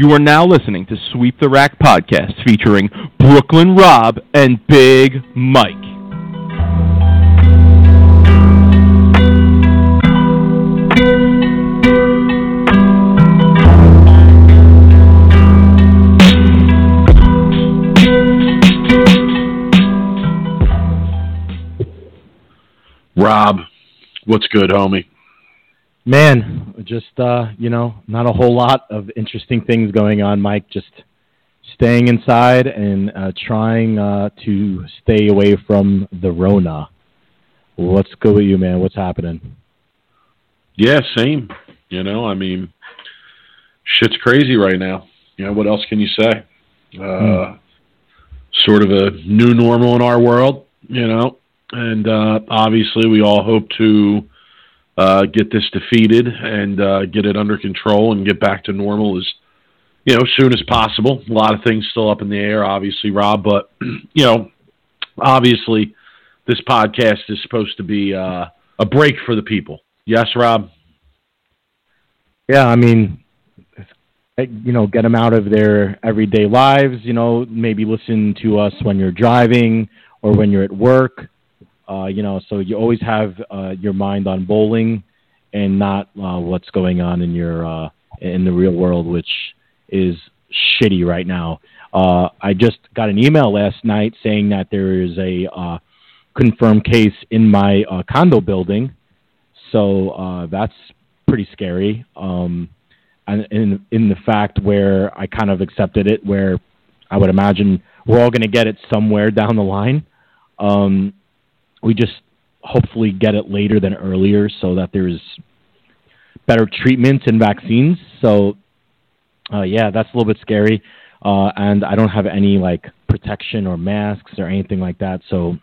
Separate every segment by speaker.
Speaker 1: You are now listening to Sweep the Rack podcast featuring Brooklyn Rob and Big Mike.
Speaker 2: Rob, what's good, homie?
Speaker 3: Man, just uh, you know, not a whole lot of interesting things going on, Mike. Just staying inside and uh, trying uh, to stay away from the Rona. What's good with you, man? What's happening?
Speaker 2: Yeah, same. You know, I mean, shit's crazy right now. You know, what else can you say? Uh, hmm. Sort of a new normal in our world, you know, and uh, obviously we all hope to uh, get this defeated and uh, get it under control and get back to normal as you know soon as possible. A lot of things still up in the air, obviously, Rob, but you know, obviously, this podcast is supposed to be uh, a break for the people. Yes, Rob.
Speaker 3: Yeah, I mean, you know, get them out of their everyday lives. You know, maybe listen to us when you're driving or when you're at work uh, you know, so you always have uh, your mind on bowling and not uh, what's going on in your uh, in the real world, which is shitty right now. Uh, I just got an email last night saying that there is a uh, confirmed case in my uh, condo building, so uh, that's pretty scary. Um, and in in the fact where I kind of accepted it, where I would imagine we're all going to get it somewhere down the line. Um, we just hopefully get it later than earlier so that there's better treatments and vaccines. So, uh, yeah, that's a little bit scary. Uh, and I don't have any like protection or masks or anything like that. So,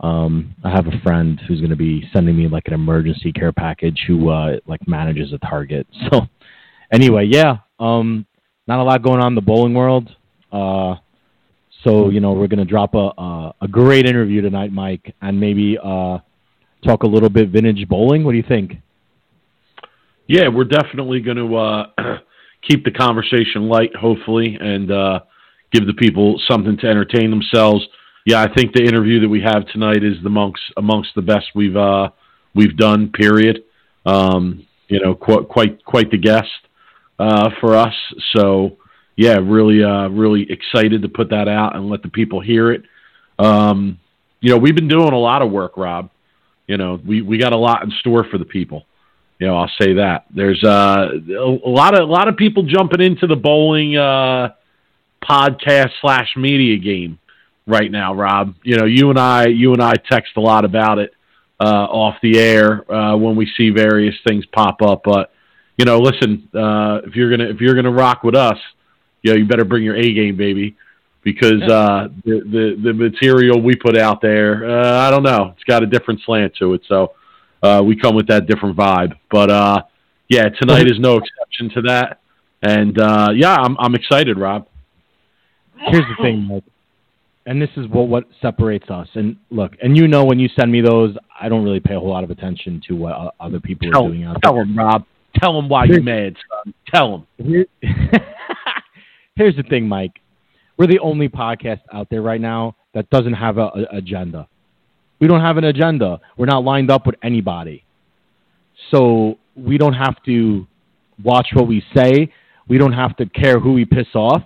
Speaker 3: um, I have a friend who's going to be sending me like an emergency care package who uh, like manages a Target. So, anyway, yeah, um, not a lot going on in the bowling world. Uh, so you know we're going to drop a, a, a great interview tonight, Mike, and maybe uh, talk a little bit vintage bowling. What do you think?
Speaker 2: Yeah, we're definitely going to uh, keep the conversation light, hopefully, and uh, give the people something to entertain themselves. Yeah, I think the interview that we have tonight is the amongst amongst the best we've uh, we've done. Period. Um, you know, quite quite quite the guest uh, for us. So yeah, really, uh, really excited to put that out and let the people hear it. Um, you know, we've been doing a lot of work, Rob. You know, we we got a lot in store for the people. You know, I'll say that. There's uh, a, lot of a lot of people jumping into the bowling uh, podcast slash media game right now, Rob. You know, you and I, you and I text a lot about it uh, off the air uh, when we see various things pop up. But you know, listen, uh, if you're gonna if you're gonna rock with us, you know, you better bring your A game, baby, because uh, the, the the material we put out there, uh, I don't know, it's got a different slant to it. So uh, we come with that different vibe. But uh, yeah, tonight is no exception to that. And uh, yeah, I'm I'm excited, Rob.
Speaker 3: Here's the thing, Mike, and this is what what separates us. And look, and you know, when you send me those, I don't really pay a whole lot of attention to what uh, other people
Speaker 2: tell,
Speaker 3: are doing out
Speaker 2: there. Tell them, Rob. Tell them why you're mad, son. Tell them.
Speaker 3: here's the thing, Mike. We're the only podcast out there right now that doesn't have a, a agenda. We don't have an agenda. We're not lined up with anybody. So we don't have to watch what we say. We don't have to care who we piss off.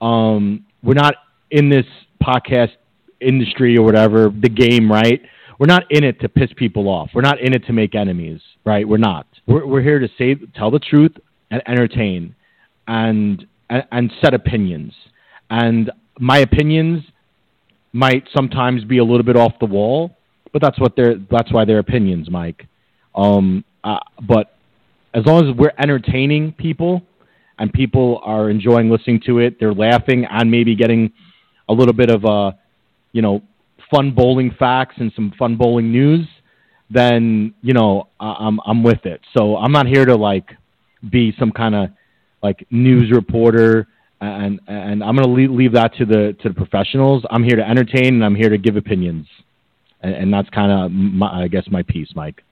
Speaker 3: Um, we're not in this podcast industry or whatever, the game, right? We're not in it to piss people off. We're not in it to make enemies, right? We're not. We're, we're here to say, tell the truth and entertain. And and, and set opinions. And my opinions might sometimes be a little bit off the wall, but that's what they're that's why they're opinions, Mike. Um, uh, but as long as we're entertaining people and people are enjoying listening to it, they're laughing and maybe getting a little bit of a you know fun bowling facts and some fun bowling news, then you know I'm I'm with it. So I'm not here to like be some kind of like news reporter and and I'm going to leave, that to the to the professionals. I'm here to entertain and I'm here to give opinions, and, and that's kind of I guess my piece, Mike.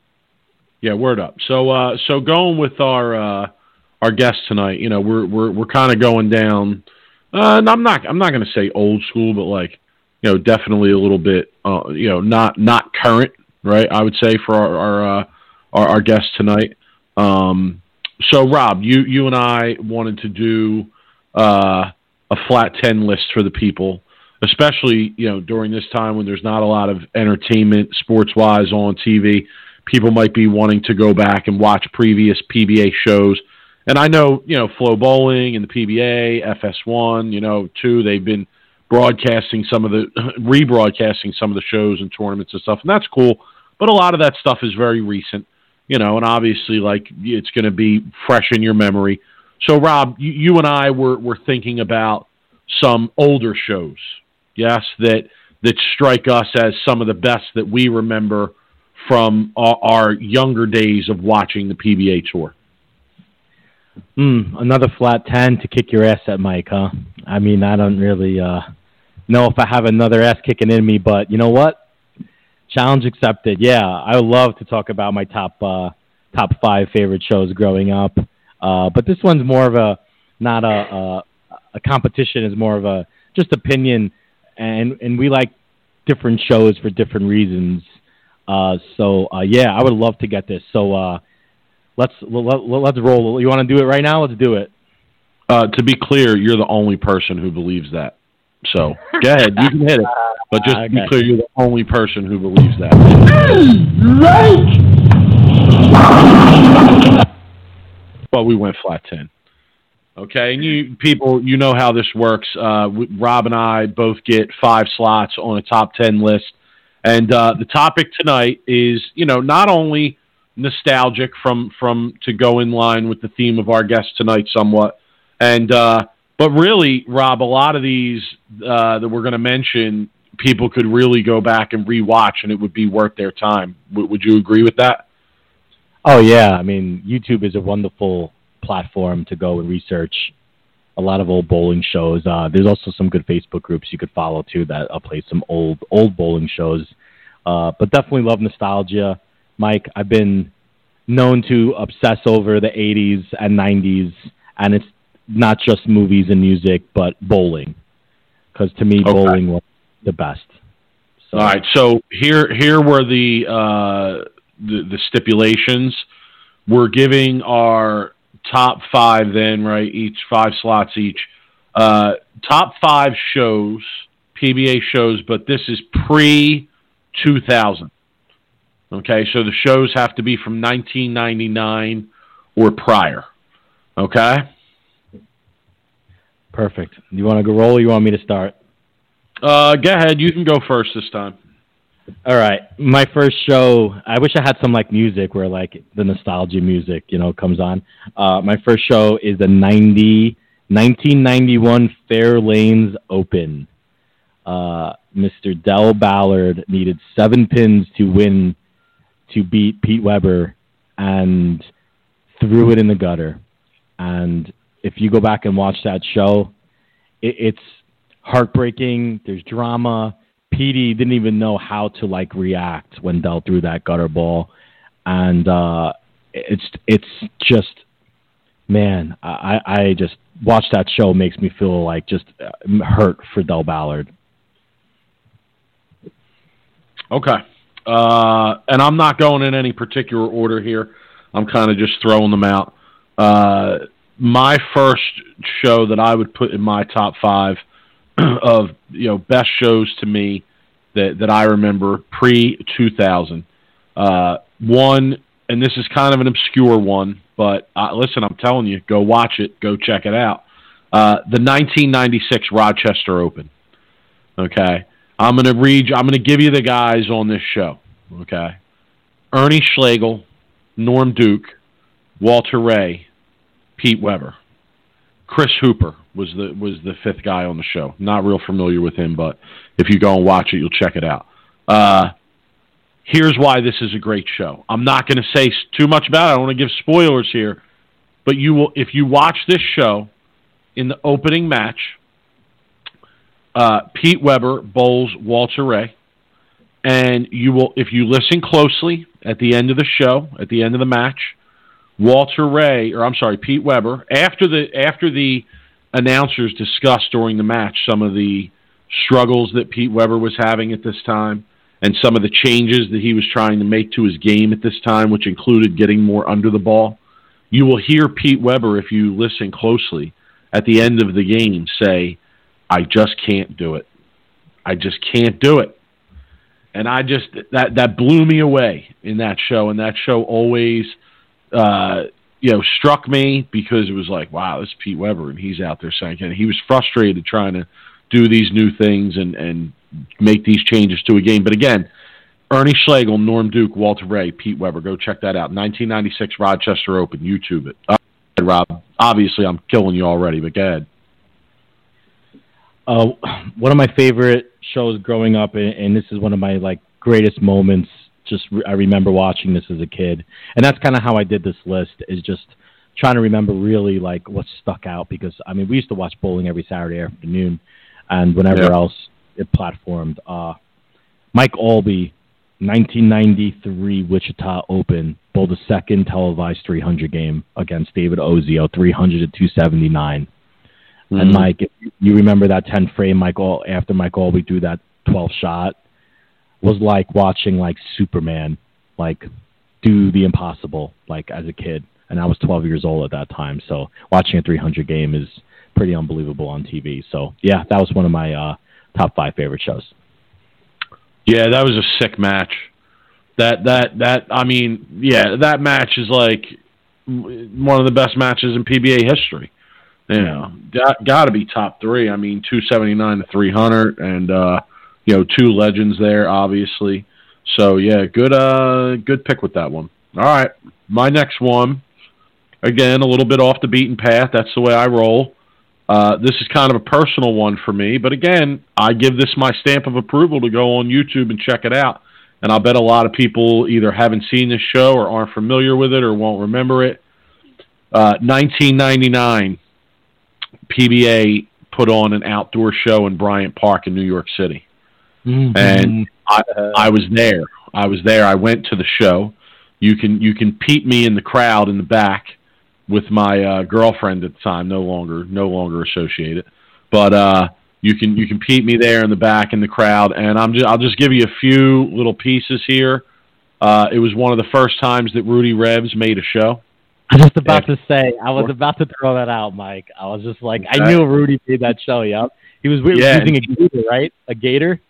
Speaker 2: Yeah, word up. So uh, so going with our uh, our guest tonight. You know, we're we're we're kind of going down. Uh, and I'm not I'm not going to say old school, but like you know, definitely a little bit. Uh, you know, not not current, right? I would say for our our uh, our, our guest tonight. Um, so, Rob, you you and I wanted to do uh, a flat ten list for the people, especially you know during this time when there's not a lot of entertainment sports wise on TV. People might be wanting to go back and watch previous PBA shows. And I know, you know, FloBowling and the PBA, FS1, you know, too, they've been broadcasting some of the, rebroadcasting some of the shows and tournaments and stuff, and that's cool. But a lot of that stuff is very recent you know, and obviously, like it's going to be fresh in your memory. So, Rob, you, you and I were were thinking about some older shows, yes, that that strike us as some of the best that we remember from our, our younger days of watching the PBA tour.
Speaker 3: Mm, another flat ten to kick your ass at Mike, huh? I mean, I don't really uh, know if I have another ass kicking in me, but you know what? Challenge accepted. Yeah, I would love to talk about my top uh, top five favorite shows growing up, uh, but this one's more of a not a, a a competition. Is more of a just opinion, and and we like different shows for different reasons. Uh, so uh, yeah, I would love to get this. So uh, let's let, let's roll. You want to do it right now? Let's do it.
Speaker 2: Uh, to be clear, you're the only person who believes that. So go ahead, you can hit it. But just okay. be clear, you're the only person who believes that. Right. Well, we went flat ten. Okay, and you people, you know how this works. Uh, Rob and I both get five slots on a top ten list, and uh, the topic tonight is, you know, not only nostalgic from from to go in line with the theme of our guest tonight, somewhat, and uh, but really, Rob, a lot of these uh, that we're going to mention people could really go back and rewatch, and it would be worth their time. W- would you agree with that?
Speaker 3: Oh yeah, I mean YouTube is a wonderful platform to go and research a lot of old bowling shows. Uh, there's also some good Facebook groups you could follow too that uh, play some old old bowling shows. Uh, but definitely love nostalgia, Mike. I've been known to obsess over the 80s and 90s, and it's not just movies and music, but bowling. Because to me, okay. bowling was the best.
Speaker 2: So. All right, so here here were the, uh, the the stipulations. We're giving our top five then, right? Each five slots each. Uh, top five shows, PBA shows, but this is pre 2000. Okay, so the shows have to be from 1999 or prior. Okay?
Speaker 3: Perfect. You want to go roll or you want me to start?
Speaker 2: Uh, go ahead. You can go first this time.
Speaker 3: All right. My first show, I wish I had some like music where like the nostalgia music, you know, comes on. Uh, my first show is the 90, 1991 Fairlanes Open. Uh, Mr. Del Ballard needed seven pins to win to beat Pete Weber and threw it in the gutter. And if you go back and watch that show, it, it's heartbreaking. There's drama. Petey didn't even know how to like react when Del threw that gutter ball, and uh, it's it's just man, I I just watch that show makes me feel like just uh, hurt for Del Ballard.
Speaker 2: Okay, uh, and I'm not going in any particular order here. I'm kind of just throwing them out. Uh, my first show that I would put in my top five of you know best shows to me that that I remember pre 2000. Uh, one, and this is kind of an obscure one, but uh, listen, I'm telling you, go watch it, go check it out. Uh, the 1996 Rochester Open. Okay, I'm gonna read. I'm gonna give you the guys on this show. Okay, Ernie Schlegel, Norm Duke, Walter Ray, Pete Weber. Chris Hooper was the was the fifth guy on the show. Not real familiar with him, but if you go and watch it, you'll check it out. Uh, here's why this is a great show. I'm not going to say too much about it. I don't want to give spoilers here, but you will if you watch this show in the opening match. Uh, Pete Weber bowls Walter Ray, and you will if you listen closely at the end of the show, at the end of the match, Walter Ray, or I'm sorry, Pete Weber, after the after the announcers discussed during the match some of the struggles that Pete Weber was having at this time and some of the changes that he was trying to make to his game at this time, which included getting more under the ball. You will hear Pete Weber, if you listen closely, at the end of the game say, I just can't do it. I just can't do it. And I just that that blew me away in that show, and that show always uh, you know struck me because it was like, wow, this is Pete Weber, and he's out there saying, and he was frustrated trying to do these new things and and make these changes to a game. But again, Ernie Schlegel, Norm Duke, Walter Ray, Pete Weber, go check that out. 1996 Rochester Open, YouTube it. Uh, Rob, obviously I'm killing you already, but go ahead.
Speaker 3: Uh, one of my favorite shows growing up, and, and this is one of my like greatest moments. Just re- I remember watching this as a kid, and that's kind of how I did this list. Is just trying to remember really like what stuck out because I mean we used to watch bowling every Saturday afternoon, and whenever
Speaker 2: Yeah.
Speaker 3: else it platformed. Uh, Mike Aulby, 1993 Wichita Open, bowled a second televised 300 game against David Ozio, 300 to 279.
Speaker 2: Mm-hmm.
Speaker 3: And Mike, you remember that 10 frame, Mike, Al- after Mike Aulby threw that 12 shot, was like watching like Superman, like do the impossible, like as a kid. And I was 12 years old at that time, so watching a 300 game is pretty unbelievable on TV. So yeah, that was one of my uh, top five favorite shows.
Speaker 2: Yeah, that was a sick match. That that that I mean, yeah, that match is like one of the best matches in PBA history. You know, got got to be top three. I mean, two seventy nine to three hundred, and uh, you know, two legends there, obviously. So yeah, good uh, good pick with that one. All right, my next one, again, a little bit off the beaten path. That's the way I roll. Uh, this is kind of a personal one for me, but again, I give this my stamp of approval to go on YouTube and check it out. And I'll bet a lot of people either haven't seen this show or aren't familiar with it or won't remember it. Uh, 1999, PBA put on an outdoor show in Bryant Park in New York City. And I, I was there. I was there. I went to the show. You can you can peep me in the crowd in the back with my uh, girlfriend at the time, no longer no longer associated. But uh, you can you can peep me there in the back in the crowd, and I'm just I'll just give you a few little pieces here. Uh, it was one of the first times that Rudy Rebs made a show.
Speaker 3: I was just about to say, I was about to throw that out, Mike. I was just like, I knew Rudy made that show. Yep, he was we-
Speaker 2: Yeah.
Speaker 3: using a gator, right? A gator.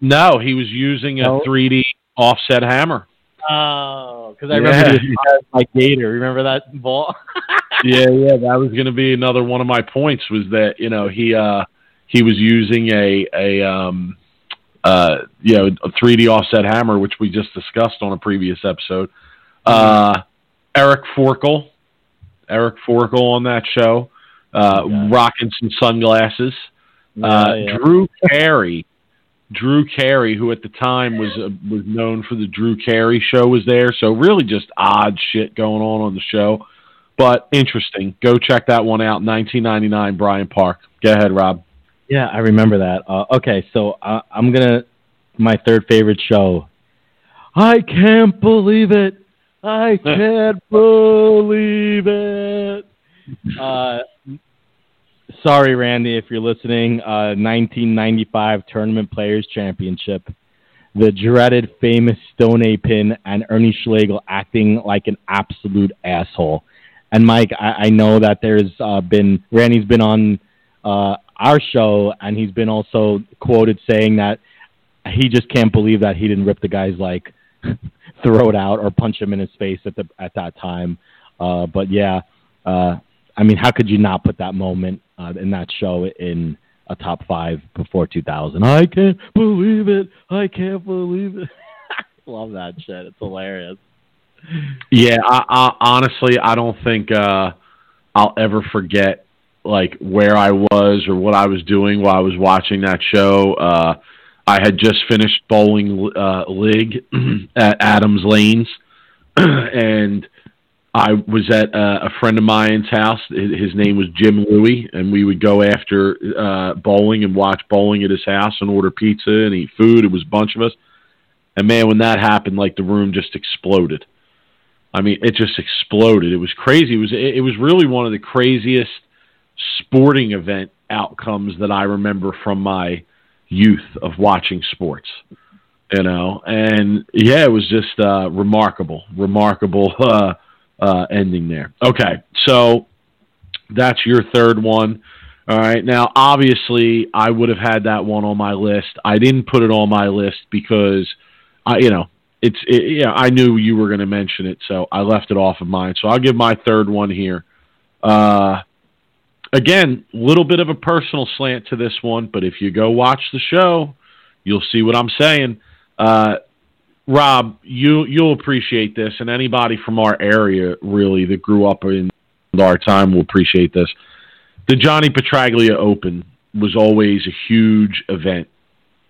Speaker 2: No, he was using a
Speaker 3: No.
Speaker 2: 3D offset hammer.
Speaker 3: Oh, because I
Speaker 2: Yeah.
Speaker 3: remember he was my gator. Remember that ball?
Speaker 2: yeah, yeah, that was going to be another one of my points was that you know he uh he was using a a um uh you know a 3D offset hammer which we just discussed on a previous episode. Uh Eric Forkel, Eric Forkel on that show, uh
Speaker 3: Yeah.
Speaker 2: rocking some sunglasses. Uh
Speaker 3: Yeah, yeah.
Speaker 2: Drew Carey Drew Carey, who at the time was uh, was known for the Drew Carey show, was there. So really, just odd shit going on on the show, but interesting. Go check that one out. 1999, Bryant Park. Go ahead, Rob.
Speaker 3: Yeah, I remember that. Uh, okay, so uh, I'm gonna my third favorite show. I can't believe it. I can't believe it. Uh, sorry, Randy, if you're listening. Uh, 1995 Tournament Players Championship. The dreaded, famous Stone 8 Pin and Ernie Schlegel acting like an absolute asshole. And Mike, I, I know that there's uh, been Randy's been on uh, our show, and he's been also quoted saying that he just can't believe that he didn't rip the guy's like throat out or punch him in his face at the at that time. Uh, but yeah, uh, I mean, how could you not put that moment uh, in that show in a top five before 2000? I can't believe it. I can't believe it. Love that shit. It's hilarious.
Speaker 2: Yeah, I, I, honestly, I don't think uh, I'll ever forget like where I was or what I was doing while I was watching that show. Uh, I had just finished bowling uh, league at Adams Lanes, and I was at uh, a friend of mine's house. His name was Jim Louie, and we would go after uh, bowling and watch bowling at his house and order pizza and eat food. It was a bunch of us, and man, when that happened, like the room just exploded. I mean, it just exploded. It was crazy. It was it was really one of the craziest sporting event outcomes that I remember from my youth of watching sports. You know, and yeah, it was just uh, remarkable, remarkable uh, uh, ending there. Okay, so that's your third one. All right. Now, obviously, I would have had that one on my list. I didn't put it on my list because I, you know, it's, it, yeah, I knew you were going to mention it, so I left it off of mine. So I'll give my third one here. Uh, again, little bit of a personal slant to this one, but if you go watch the show, you'll see what I'm saying. Uh, Rob, you you'll appreciate this, and anybody from our area really that grew up in our time will appreciate this. The Johnny Petraglia Open was always a huge event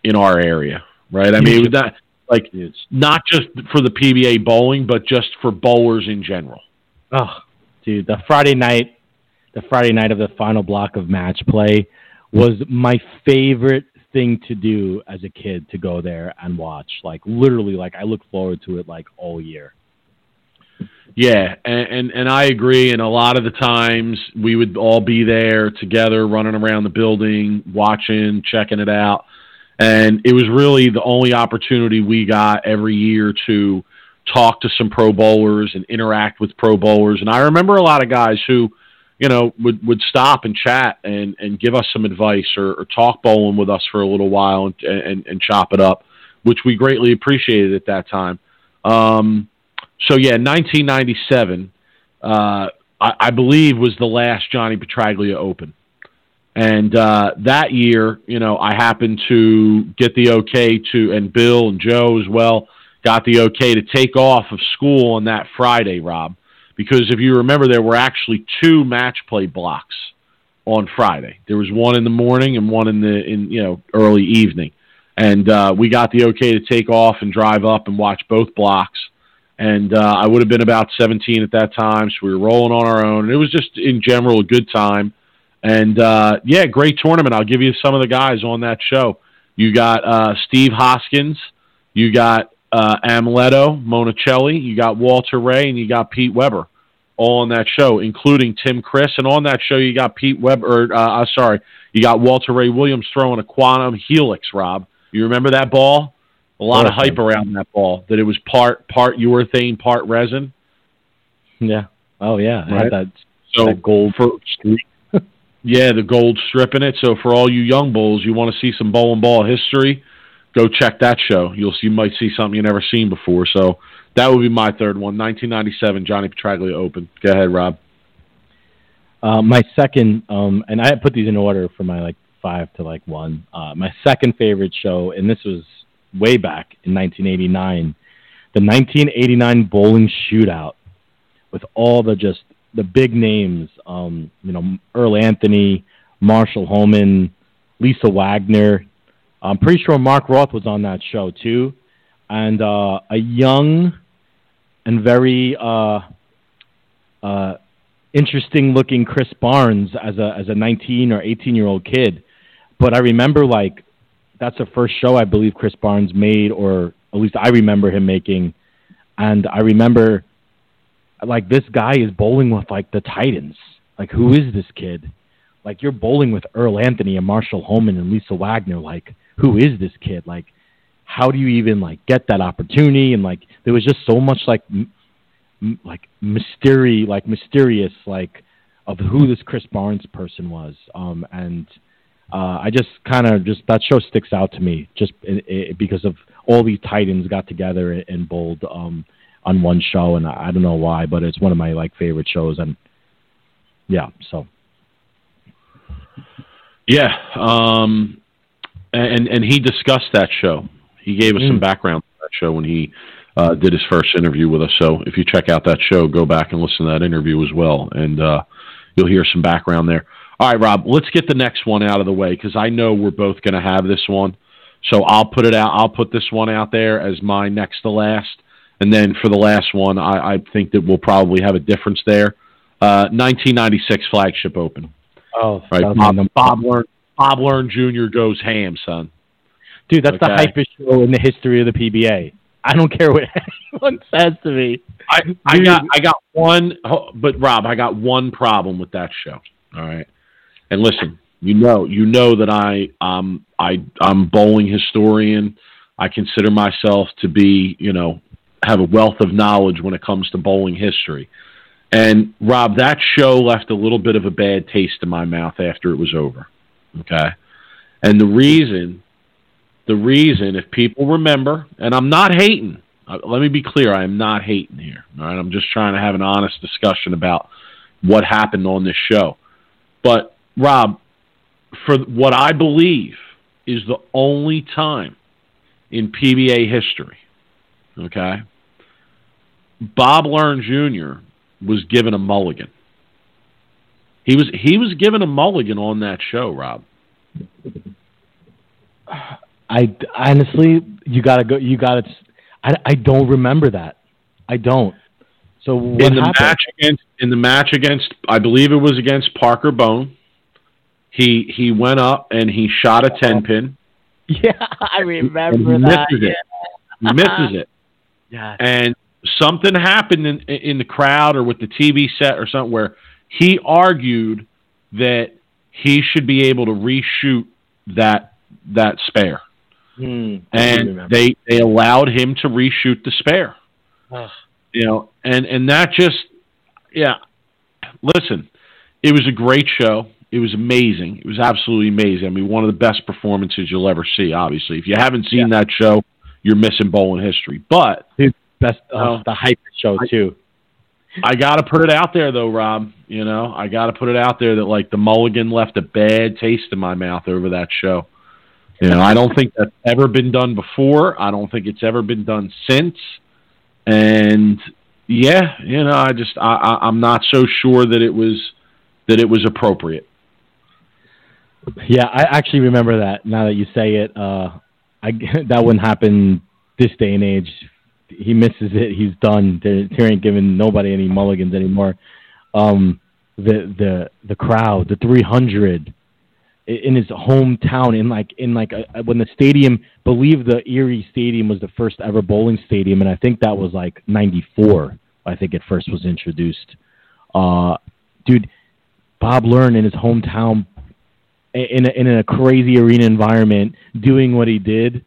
Speaker 2: in our area, right? I mean, it was not like it's not just for the PBA bowling, but just for bowlers in general.
Speaker 3: Oh, dude, the Friday night, the Friday night of the final block of match play was my favorite thing to do as a kid to go there and watch. Like literally, like I look forward to it like all year.
Speaker 2: Yeah, and, and and I agree. And a lot of the times we would all be there together, running around the building, watching, checking it out. And it was really the only opportunity we got every year to talk to some pro bowlers and interact with pro bowlers. And I remember a lot of guys who you know, would would stop and chat and and give us some advice or, or talk bowling with us for a little while and, and and chop it up, which we greatly appreciated at that time. Um, so yeah, 1997, uh, I, I believe was the last Johnny Petraglia Open, and uh, that year, you know, I happened to get the okay to, and Bill and Joe as well got the okay to take off of school on that Friday, Rob because if you remember, there were actually two match play blocks on Friday. There was one in the morning and one in the in you know early evening, and uh, we got the okay to take off and drive up and watch both blocks. And uh, I would have been about 17 at that time, so we were rolling on our own. And it was just in general a good time. And uh, yeah, great tournament. I'll give you some of the guys on that show. You got uh, Steve Hoskins. You got uh, Amleto, Monacelli, you got Walter Ray, and you got Pete Weber all on that show, including Tim Criss. And on that show, you got Pete Weber, uh, uh, sorry, you got Walter Ray Williams throwing a quantum helix, Rob. You remember that ball? A lot of hype around that ball, that it was part part urethane, part resin.
Speaker 3: Yeah. Oh, yeah.
Speaker 2: Right?
Speaker 3: That,
Speaker 2: so
Speaker 3: that gold
Speaker 2: for, yeah, the gold strip in it. So for all you young bulls, you want to see some bowling ball history, go check that show. You'll see, you might see something you've never seen before. So that would be my third one. 1997 Johnny Petraglia Open. Go ahead, Rob.
Speaker 3: Uh, my second, um, and I put these in order for my like five to like one. Uh, my second favorite show, and this was way back in 1989, the 1989 bowling shootout with all the just the big names. Um, you know, Earl Anthony, Marshall Holman, Lisa Wagner, I'm pretty sure Mark Roth was on that show too, and uh, a young and very uh, uh, interesting looking Chris Barnes as a as a 19 or 18 year old kid. But I remember like that's the first show I believe Chris Barnes made, or at least I remember him making. And I remember like this guy is bowling with like the Titans. Like who is this kid? Like you're bowling with Earl Anthony and Marshall Holman and Lisa Wagner. Like who is this kid? Like, how do you even like get that opportunity? And like, there was just so much like, m- like mystery, like mysterious, like of who this Chris Barnes person was. Um, and uh, I just kind of just that show sticks out to me just because of all these titans got together and bowled um, on one show, and I, I don't know why, but it's one of my like favorite shows, and yeah, so
Speaker 2: yeah, um, and and he discussed that show. He gave us mm. some background on that show when he uh, did his first interview with us. So if you check out that show, go back and listen to that interview as well, and uh, you'll hear some background there. All right, Rob, let's get the next one out of the way because I know we're both going to have this one. So I'll put it out. I'll put this one out there as my next to last, and then for the last one, I, I think that we'll probably have a difference there. Uh, 1996 Flagship Open.
Speaker 3: Oh,
Speaker 2: right. Bob, Bob, learned, Bob Learn Jr. goes ham, son.
Speaker 3: Dude, that's okay. the hypest show in the history of the PBA. I don't care what anyone says to me.
Speaker 2: I, I got I got one, but Rob, I got one problem with that show. All right, and listen, you know, you know that I um I I'm bowling historian. I consider myself to be, you know, have a wealth of knowledge when it comes to bowling history. And Rob, that show left a little bit of a bad taste in my mouth after it was over. Okay. And the reason, the reason, if people remember, and I'm not hating, uh, let me be clear, I am not hating here. All right. I'm just trying to have an honest discussion about what happened on this show. But, Rob, for what I believe is the only time in PBA history, okay, Bob Learn Jr. was given a mulligan. He was he was given a mulligan on that show, Rob.
Speaker 3: I honestly, you gotta go. You gotta. I I don't remember that. I don't. So
Speaker 2: in the
Speaker 3: happened?
Speaker 2: match against in the match against I believe it was against Parker Bohn. He he went up and he shot a ten pin.
Speaker 3: Yeah, I remember that.
Speaker 2: misses it. He misses it.
Speaker 3: Yeah.
Speaker 2: and something happened in in the crowd or with the TV set or something where he argued that he should be able to reshoot that that spare,
Speaker 3: Hmm,
Speaker 2: and they they allowed him to reshoot the spare.
Speaker 3: Ugh.
Speaker 2: You know, and and that just yeah. Listen, it was a great show. It was amazing. It was absolutely amazing. I mean, one of the best performances you'll ever see. Obviously, if you haven't seen that show, you're missing bowling history. But
Speaker 3: best uh,
Speaker 2: Oh.
Speaker 3: the hype show too.
Speaker 2: I got to put it out there, though, Rob. You know, I got to put it out there that like the Mulligan left a bad taste in my mouth over that show. You know, I don't think that's ever been done before. I don't think it's ever been done since. And yeah, you know, I just I, I I'm not so sure that it was that it was appropriate.
Speaker 3: Yeah, I actually remember that. Now that you say it, uh, I that wouldn't happen this day and age. He misses it, he's done. There ain't giving nobody any mulligans anymore. Um, the the the crowd, the three hundred in his hometown, in like in like a, when the stadium, believe the Erie Stadium was the first ever bowling stadium, and I think that was like '94. I think it first was introduced. Uh, dude, Bob Learn in his hometown in a, in a crazy arena environment doing what he did.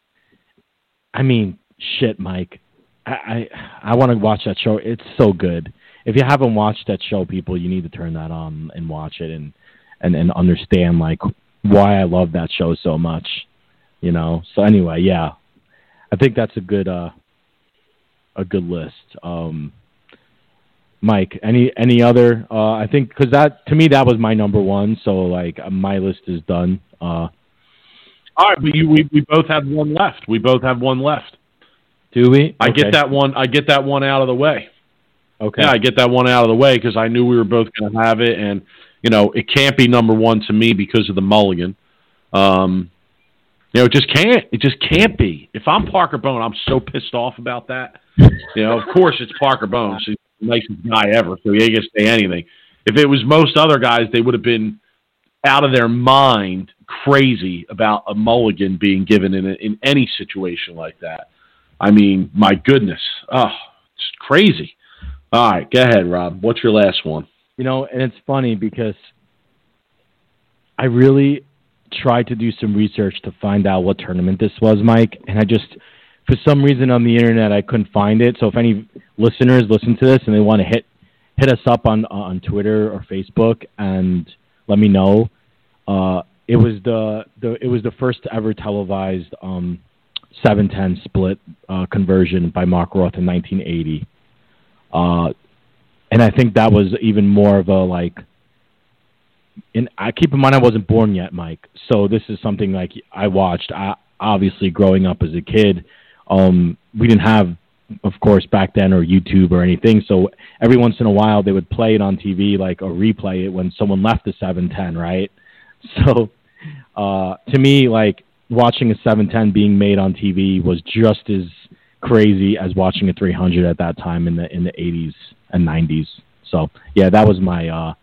Speaker 3: I mean, shit, Mike. I I, I want to watch that show. It's so good. If you haven't watched that show, people, you need to turn that on and watch it and and and understand like why I love that show so much. You know. So anyway, yeah, I think that's a good uh a good list. Um, Mike, any any other? Uh, I think because that to me that was my number one. So like uh, my list is done. Uh,
Speaker 2: All right, but you we, we both have one left. We both have one left.
Speaker 3: Do we?
Speaker 2: I
Speaker 3: Okay.
Speaker 2: get that one. I get that one out of the way.
Speaker 3: Okay.
Speaker 2: Yeah, I get that one out of the way because I knew we were both going to have it, and you know it can't be number one to me because of the mulligan. Um, you know, it just can't. It just can't be. If I'm Parker Bohn, I'm so pissed off about that. You know, of course it's Parker Bohn. He's the nicest guy ever, so he ain't gonna say anything. If it was most other guys, they would have been out of their mind, crazy about a mulligan being given in a, in any situation like that. I mean, my goodness, oh, it's crazy. All right, go ahead, Rob. What's your last one?
Speaker 3: You know, and it's funny because I really tried to do some research to find out what tournament this was, Mike, and I just for some reason on the internet I couldn't find it. So if any listeners listen to this and they want to hit hit us up on on Twitter or Facebook and let me know. Uh, it was the, the it was the first ever televised um, 710 split uh, conversion by Mark Roth in 1980. Uh, and I think that was even more of a like. And I keep in mind I wasn't born yet, Mike. So this is something like I watched. I, obviously, growing up as a kid, um, we didn't have, of course, back then or YouTube or anything. So every once in a while they would play it on TV, like or replay it when someone left the 710, right? So uh, to me, like watching a 710 being made on TV was just as crazy as watching a 300 at that time in the in the 80s and 90s. So yeah, that was my uh,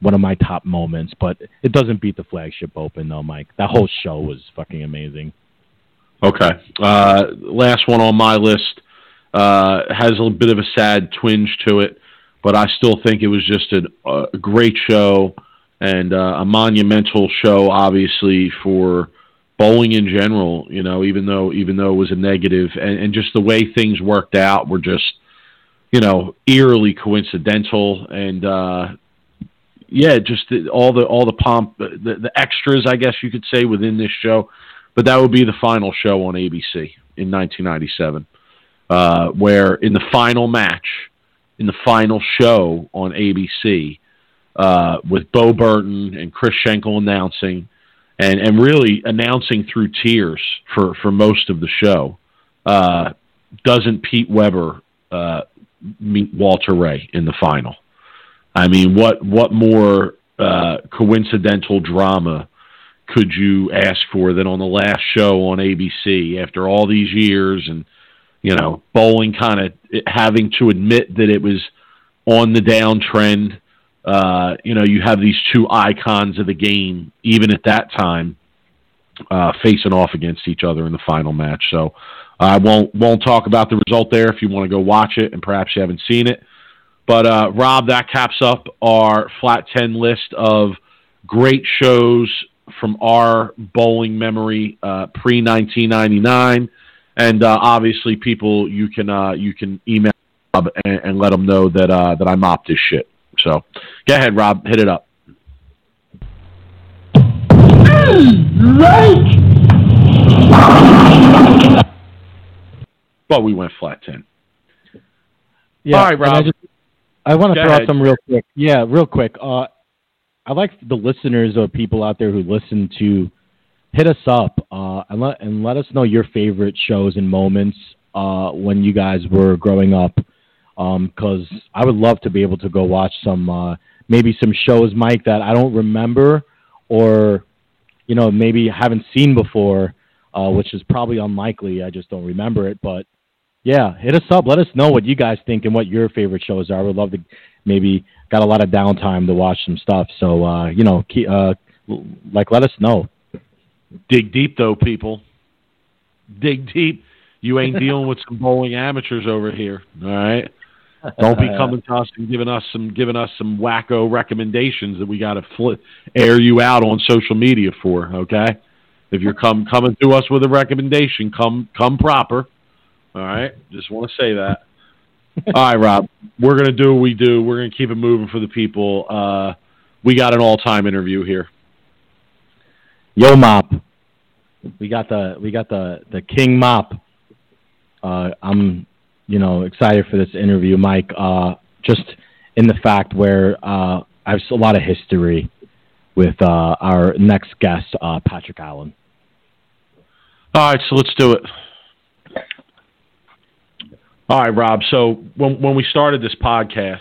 Speaker 3: one of my top moments. But it doesn't beat the flagship open though, Mike. That whole show was fucking amazing.
Speaker 2: Okay. Uh, last one on my list uh, has a bit of a sad twinge to it, but I still think it was just a, a great show and uh, a monumental show, obviously for bowling in general. You know, even though even though it was a negative, and, and just the way things worked out were just you know eerily coincidental and. uh yeah, just the, all the all the pomp, the, the extras, I guess you could say, within this show. But that would be the final show on ABC in 1997, uh, where in the final match, in the final show on ABC, uh, with Bo Burton and Chris Schenkel announcing, and and really announcing through tears for for most of the show. Uh, doesn't Pete Weber uh, meet Walter Ray in the final? I mean, what what more uh, coincidental drama could you ask for than on the last show on ABC after all these years and you know bowling kind of having to admit that it was on the downtrend. Uh, you know, you have these two icons of the game, even at that time, uh, facing off against each other in the final match. So I won't won't talk about the result there. If you want to go watch it, and perhaps you haven't seen it, but uh, Rob, that caps up our flat ten list of great shows from our bowling memory uh, pre nineteen ninety nine, and uh, obviously people you can uh, you can email Rob and, and let them know that uh, that I mopped this shit. So go ahead, Rob, hit it up.
Speaker 4: Right.
Speaker 2: But we went flat ten.
Speaker 3: Yeah,
Speaker 2: All right, Rob.
Speaker 3: I, just, I want
Speaker 2: Go
Speaker 3: to throw
Speaker 2: ahead.
Speaker 3: out some real quick. Yeah, real quick. Uh, I like the listeners or people out there who listen to hit us up uh, and let and let us know your favorite shows and moments uh, when you guys were growing up. Because I would love to be able to go watch some uh, maybe some shows, Mike, that I don't remember or you know maybe haven't seen before, uh, which is probably unlikely. I just don't remember it, but yeah, hit us up. Let us know what you guys think and what your favorite shows are. I would love to maybe got a lot of downtime to watch some stuff. So uh, you know, uh, like let us know.
Speaker 2: Dig deep, though, people. Dig deep. You ain't dealing with some bowling amateurs over here. All right. Don't be coming to us and giving us some giving us some wacko recommendations that we got to air you out on social media for. Okay. If you're come coming to us with a recommendation, come come proper. All right. Just want to say that. All right, Rob. We're gonna do what we do. We're gonna keep it moving for the people. Uh, we got an all-time interview here.
Speaker 3: Yo, mop. We got the we got the the king mop. Uh, I'm you know excited for this interview, Mike. Uh, just in the fact where uh, I have a lot of history with uh, our next guest, uh, Patrick Allen.
Speaker 2: All right, so let's do it. All right, Rob. So when when we started this podcast,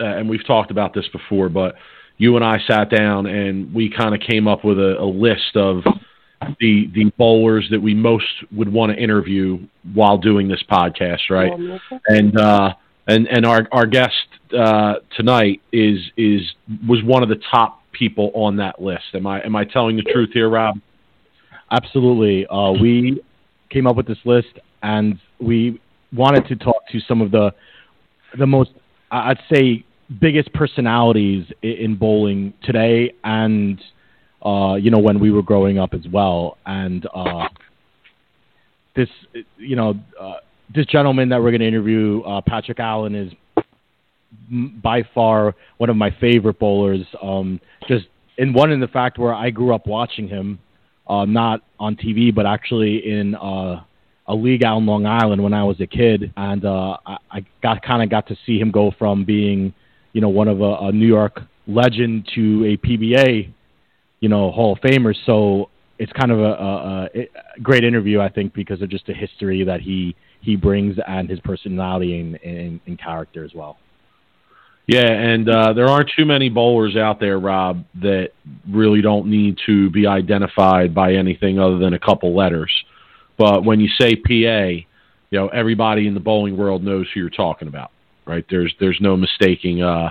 Speaker 2: uh, and we've talked about this before, but you and I sat down and we kind of came up with a, a list of the the bowlers that we most would want to interview while doing this podcast, right? And uh, and and our our guest uh, tonight is is was one of the top people on that list. Am I am I telling the truth here, Rob?
Speaker 3: Absolutely. Uh, we came up with this list, and we wanted to talk to some of the the most, I'd say, biggest personalities in bowling today, and uh, you know when we were growing up as well. And uh, this, you know, uh, this gentleman that we're going to interview, uh, Patrick Allen, is by far one of my favorite bowlers. Um, just in one in the fact where I grew up watching him uh, not on TV, but actually in uh, a league out in Long Island when I was a kid, and uh, I, I got kind of got to see him go from being, you know, one of a, a New York legend to a PBA, you know, Hall of Famers. So it's kind of a, a, a great interview, I think, because of just the history that he he brings and his personality and, and, and character as well.
Speaker 2: Yeah, and uh, there aren't too many bowlers out there, Rob, that really don't need to be identified by anything other than a couple letters. But when you say PA, you know everybody in the bowling world knows who you're talking about, right? There's there's no mistaking uh,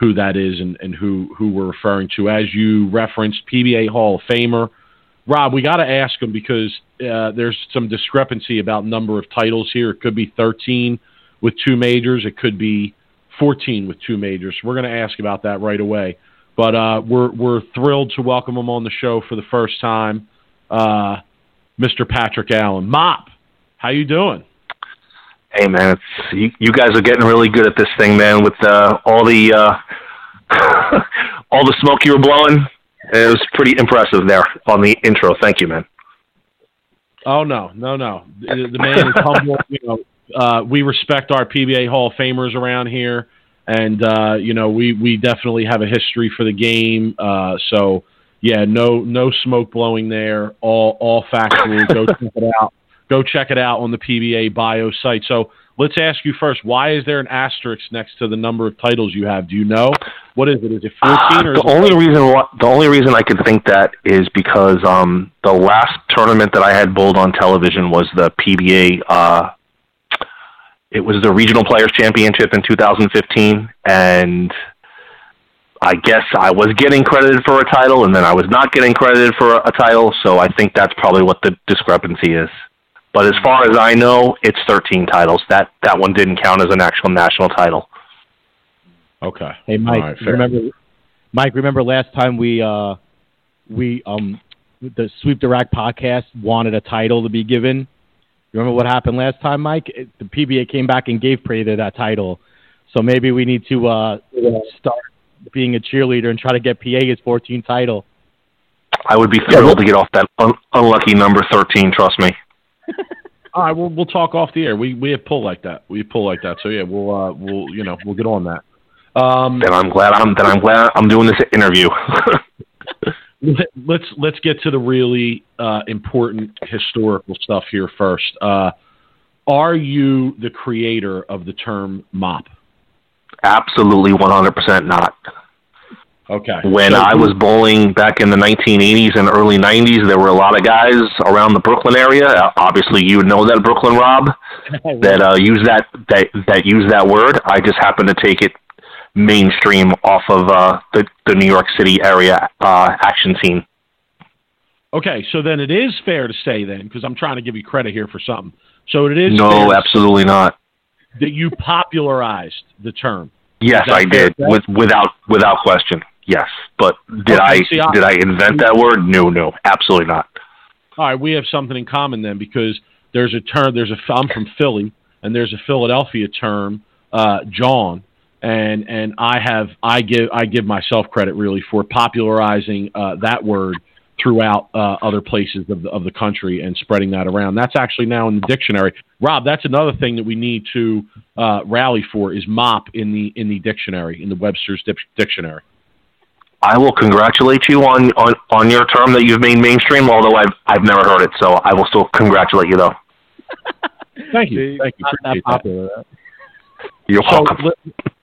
Speaker 2: who that is and, and who who we're referring to. As you referenced, PBA Hall of Famer, Rob, we got to ask him because uh, there's some discrepancy about number of titles here. It could be 13 with two majors. It could be 14 with two majors. We're going to ask about that right away. But uh, we're we're thrilled to welcome him on the show for the first time, uh, Mr. Patrick Allen. Mop, how you doing?
Speaker 4: Hey man, it's you, you guys are getting really good at this thing, man. With uh, all the uh, all the smoke you were blowing, it was pretty impressive there on the intro. Thank you, man.
Speaker 2: Oh no, no, no. The, the man is humble. You know, uh, we respect our PBA Hall of Famers around here, and uh, you know we we definitely have a history for the game. Uh, so yeah, no no smoke blowing there. All all factual. Go check it out. Go check it out on the PBA bio site. So let's ask you first. Why is there an asterisk next to the number of titles you have? Do you know what is it? Is it fourteen or
Speaker 4: the only reason why, the only reason I could think that is because um, the last tournament that I had bowled on television was the PBA. Uh, it was the Regional Players Championship in 2015, and I guess I was getting credited for a title, and then I was not getting credited for a, a title. So I think that's probably what the discrepancy is. But as far as I know, it's 13 titles. That that one didn't count as an actual national title.
Speaker 2: Okay.
Speaker 3: Hey Mike,
Speaker 2: All right, fair.
Speaker 3: remember Mike, remember last time we uh we um the Sweep the Rack podcast wanted a title to be given. You remember what happened last time, Mike? It, the PBA came back and gave Prather that title. So maybe we need to uh start being a cheerleader and try to get PA his 14th title.
Speaker 4: I would be thrilled to get off that un- unlucky number 13. Trust me.
Speaker 2: All right, we'll we'll talk off the air. We we have pull like that. We pull like that. So yeah, we'll uh we'll you know we'll get on that. Um,
Speaker 4: Then I'm glad I'm then I'm glad I'm doing this interview.
Speaker 2: let's let's get to the really uh, important historical stuff here first. Uh, are you the creator of the term mop?
Speaker 4: Absolutely 100% not.
Speaker 2: Okay.
Speaker 4: When
Speaker 2: So
Speaker 4: I was bowling back in the 1980s and early 90s, there were a lot of guys around the Brooklyn area. Uh, Obviously, you know that Brooklyn Rob that uh, use that that that use that word. I just happen to take it mainstream off of uh, the the New York City area uh, action scene.
Speaker 2: okay, so then it is fair to say then, because I'm trying to give you credit here for something. So it is
Speaker 4: No, absolutely not.
Speaker 2: that you popularized the term.
Speaker 4: Yes, I did with without without question. Yes, but did
Speaker 2: Okay,
Speaker 4: I
Speaker 2: see,
Speaker 4: did I invent that word? No, no, absolutely not.
Speaker 2: All right, we have something in common then because there's a term. There's a. I'm from Philly, and there's a Philadelphia term, uh, John, and and I have I give I give myself credit really for popularizing uh, that word throughout uh, other places of the, of the country and spreading that around. That's actually now in the dictionary. Rob, that's another thing that we need to uh, rally for is mop in the in the dictionary in the Webster's dic- dictionary.
Speaker 4: I will congratulate you on, on, on your term that you've made mainstream, although I've I've never heard it, so I will still congratulate you though.
Speaker 2: Thank you, thank you,
Speaker 3: Not that
Speaker 2: appreciate that.
Speaker 3: popular.
Speaker 4: You're
Speaker 2: So
Speaker 4: welcome.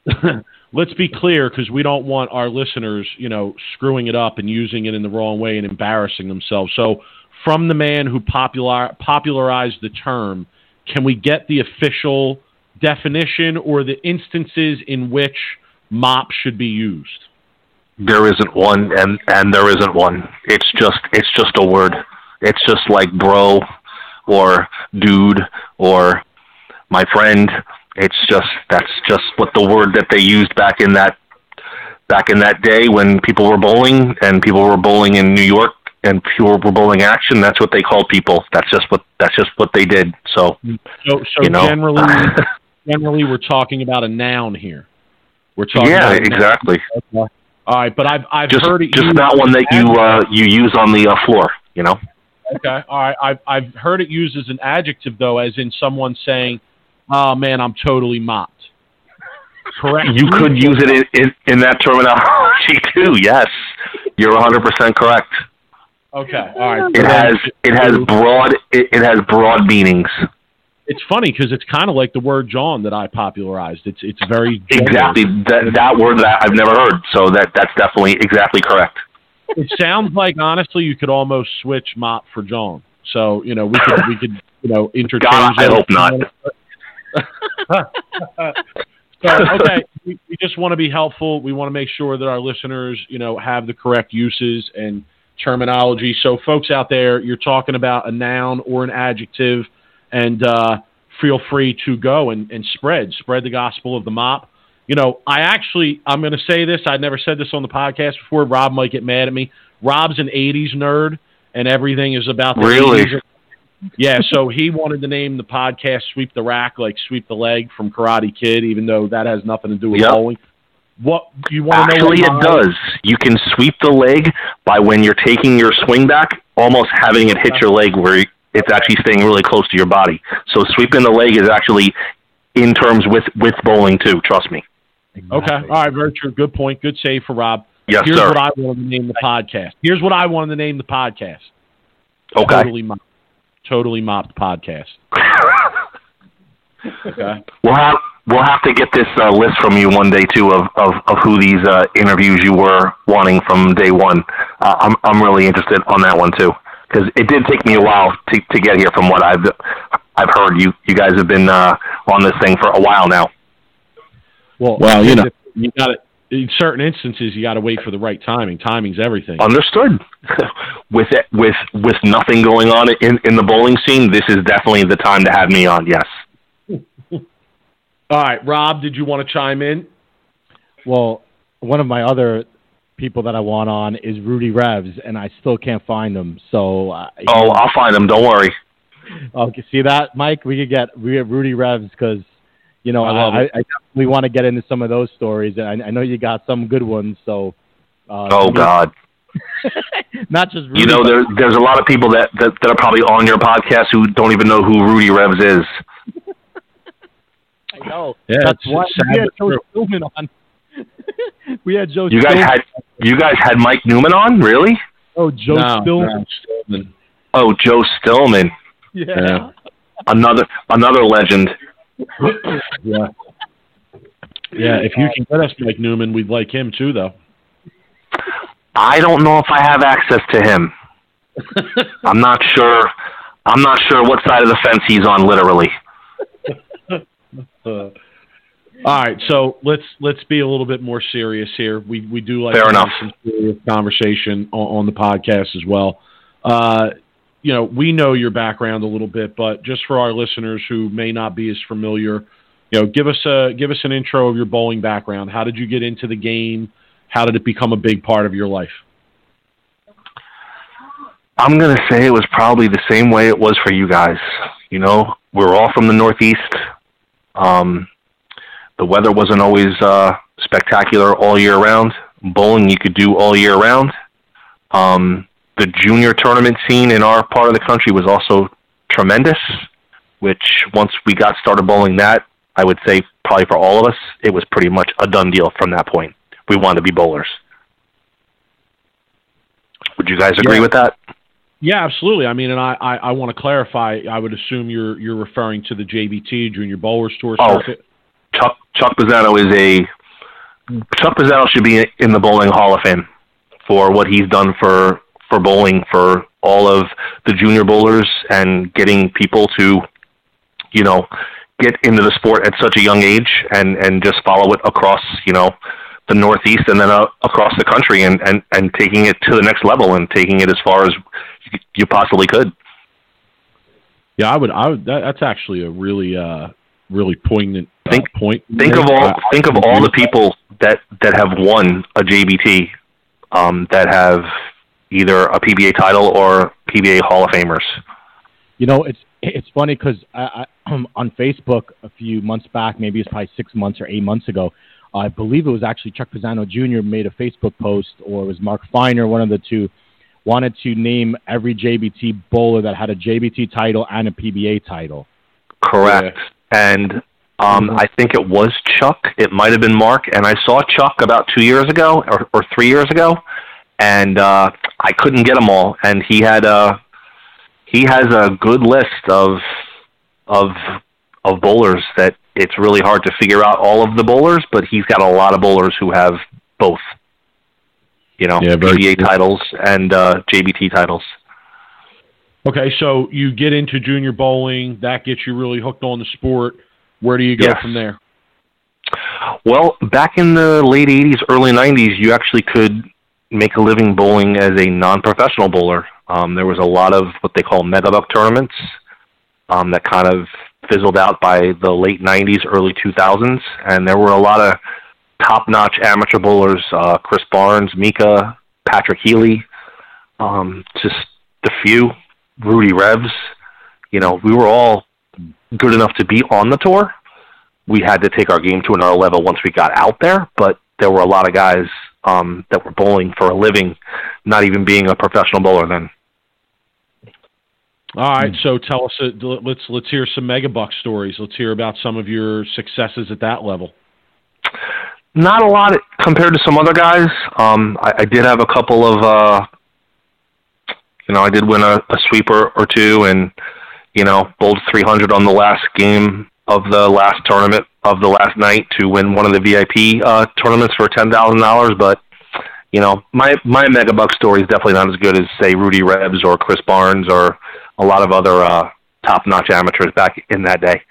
Speaker 2: let, let's be clear because we don't want our listeners, you know, screwing it up and using it in the wrong way and embarrassing themselves. So, from the man who popular popularized the term, can we get the official definition or the instances in which mop should be used?
Speaker 4: There isn't one, and and there isn't one. It's just it's just a word. It's just like bro, or dude, or my friend. It's just that's just what the word that they used back in that back in that day when people were bowling and people were bowling in New York and people were bowling action. That's what they called people. That's just what that's just what they did. So
Speaker 2: So, so
Speaker 4: you know,
Speaker 2: generally, generally, we're talking about a noun here. We're talking
Speaker 4: yeah,
Speaker 2: about a noun. All right, but I've I've
Speaker 4: Just
Speaker 2: heard it
Speaker 4: just not one that you uh, you use on the uh, floor. You know.
Speaker 2: Okay. All right. I've I've heard it used as an adjective though, as in someone saying, "Oh man, I'm totally mopped." Correct.
Speaker 4: You could use it in, in, in that terminology too. Yes, you're 100 percent correct.
Speaker 2: Okay. All right.
Speaker 4: It has it has broad it, it has broad meanings.
Speaker 2: It's funny because it's kind of like the word John that I popularized. It's it's very.
Speaker 4: Exactly that that word that I've never heard. So that that's definitely exactly correct.
Speaker 2: It sounds like honestly you could almost switch mop for John. So you know we could we could you know interchange.
Speaker 4: God, I hope not.
Speaker 2: So, okay, we, we just want to be helpful. We want to make sure that our listeners, you know, have the correct uses and terminology. So, folks out there, you're talking about a noun or an adjective, and uh, feel free to go and, and spread spread the gospel of the mop. You know, I actually I'm going to say this. I never said this on the podcast before. Rob might get mad at me. Rob's an '80s nerd, and everything is about the
Speaker 4: Really?
Speaker 2: 80s. Yeah, so he wanted to name the podcast "Sweep the Rack" like "Sweep the Leg" from Karate Kid, even though that has nothing to do with
Speaker 4: Yep.
Speaker 2: bowling. What you want to know?
Speaker 4: Actually, it does. You can sweep the leg by when you're taking your swing back, almost having it hit your leg where it's actually staying really close to your body. So sweeping the leg is actually in terms with with bowling too. Trust me.
Speaker 2: Okay, all right, very true. Good point. Good save for Rob.
Speaker 4: Yes,
Speaker 2: Here's
Speaker 4: sir.
Speaker 2: what I wanted to name the podcast. Here's what I wanted to name the podcast.
Speaker 4: Okay.
Speaker 2: Totally mopped. Totally mopped podcast. Okay.
Speaker 4: We'll have we'll have to get this uh, list from you one day too of of, of who these uh, interviews you were wanting from day one. Uh, I'm I'm really interested on that one too because it did take me a while to to get here. From what I've I've heard, you you guys have been uh, on this thing for a while now.
Speaker 3: Well,
Speaker 2: Well, you know, you got to in certain instances you got to wait for the right timing. Timing's everything.
Speaker 4: Understood. with it, with with nothing going on in in the bowling scene, this is definitely the time to have me on. Yes.
Speaker 2: All right, Rob, did you want to chime in?
Speaker 3: Well, one of my other people that I want on is Rudy Revs, and I still can't find him. So, uh,
Speaker 4: Oh,
Speaker 3: know,
Speaker 4: I'll find them. Don't worry.
Speaker 3: okay, see that, Mike? We could get we get Rudy Revs because you know
Speaker 2: I love
Speaker 3: I,
Speaker 2: it.
Speaker 3: I definitely want to get into some of those stories, and I, I know you got some good ones. So, uh,
Speaker 4: Oh God.
Speaker 3: not just Rudy,
Speaker 4: You know,
Speaker 3: but-
Speaker 4: there, there's a lot of people that, that, that are probably on your podcast who don't even know who Rudy Revs is.
Speaker 3: I know.
Speaker 2: Yeah,
Speaker 3: That's
Speaker 2: it's
Speaker 3: why
Speaker 2: sad
Speaker 3: we had
Speaker 2: but
Speaker 3: Joe
Speaker 2: true.
Speaker 3: Stillman on. we had Joe.
Speaker 4: You guys
Speaker 3: Stillman.
Speaker 4: had you guys had Mike Newman on, really?
Speaker 3: oh Joe
Speaker 2: No,
Speaker 3: Stillman.
Speaker 2: no, Stillman.
Speaker 4: Oh, Joe Stillman,
Speaker 3: Yeah.
Speaker 2: Yeah.
Speaker 4: another another legend.
Speaker 2: Yeah. Yeah, if you can get us Mike Newman, we'd like him too, though.
Speaker 4: I don't know if I have access to him. I'm not sure. I'm not sure what side of the fence he's on, literally.
Speaker 2: Uh, All right, so let's let's be a little bit more serious here. We we do like
Speaker 4: Fair
Speaker 2: have
Speaker 4: enough.
Speaker 2: some serious conversation on, on the podcast as well. Uh, you know, we know your background a little bit, but just for our listeners who may not be as familiar, you know, give us a give us an intro of your bowling background. How did you get into the game? How did it become a big part of your life?
Speaker 4: I'm gonna say it was probably the same way it was for you guys. You know, we're all from the Northeast. Um, the weather wasn't always uh, spectacular all year round. Bowling you could do all year round. Um, the junior tournament scene in our part of the country was also tremendous. Which once we got started bowling that, I would say probably for all of us, it was pretty much a done deal from that point. We wanted to be bowlers. Would you guys agree
Speaker 2: Yeah.
Speaker 4: with that?
Speaker 2: Yeah, absolutely. I mean, and I, I, I want to clarify. I would assume you're you're referring to the JBT Junior Bowlers Tour
Speaker 4: Oh. Chuck Chuck Pisano is a Chuck Pisano should be in the bowling Hall of Fame for what he's done for for bowling for all of the junior bowlers and getting people to you know get into the sport at such a young age and and just follow it across you know the northeast and then uh, across the country and and and taking it to the next level and taking it as far as you- you possibly could
Speaker 2: Yeah, I would. I would. That, that's actually a really, uh, really poignant uh,
Speaker 4: Think-
Speaker 2: point.
Speaker 4: think of all
Speaker 2: I- I
Speaker 4: think of all the people that that have won a JBT um, that have either a PBA title or PBA Hall of Famers.
Speaker 3: You know, it's it's funny because I, I, on Facebook a few months back, maybe it's probably six months or eight months ago, I believe it was actually Chuck Pisano Jr. made a Facebook post, or it was Mark Feiner, one of the two, wanted to name every JBT bowler that had a JBT title and a PBA title.
Speaker 4: Correct. And um, I think it was Chuck. It might have been Mark. And I saw Chuck about two years ago or, or three years ago, and uh, I couldn't get them all. And he had a he has a good list of of of bowlers that it's really hard to figure out all of the bowlers, but he's got a lot of bowlers who have both. You know,
Speaker 2: Yeah,
Speaker 4: PBA
Speaker 2: true.
Speaker 4: titles and uh, JBT titles.
Speaker 2: Okay, so you get into junior bowling. That gets you really hooked on the sport. Where do you go
Speaker 4: Yes.
Speaker 2: from there?
Speaker 4: Well, back in the late '80s, early '90s, you actually could make a living bowling as a non-professional bowler. Um, there was a lot of what they call megabuck tournaments um, that kind of fizzled out by the late 90s, early 2000s, and there were a lot of top-notch amateur bowlers, uh, Chris Barnes, Mika, Patrick Healy, um, just the few, Rudy Revs. You know, we were all good enough to be on the tour. We had to take our game to another level once we got out there, but there were a lot of guys um, that were bowling for a living, not even being a professional bowler then.
Speaker 2: All right, so tell us. Uh, let's let's hear some megabuck stories. Let's hear about some of your successes at that level.
Speaker 4: Not a lot compared to some other guys. Um, I, I did have a couple of, uh, you know, I did win a, a sweeper or two, and you know, bowled 300 on the last game of the last tournament of the last night to win one of the VIP uh, tournaments for ten thousand dollars. But you know, my my megabuck story is definitely not as good as say Rudy Revs or Chris Barnes or a lot of other uh, top-notch amateurs back in that day.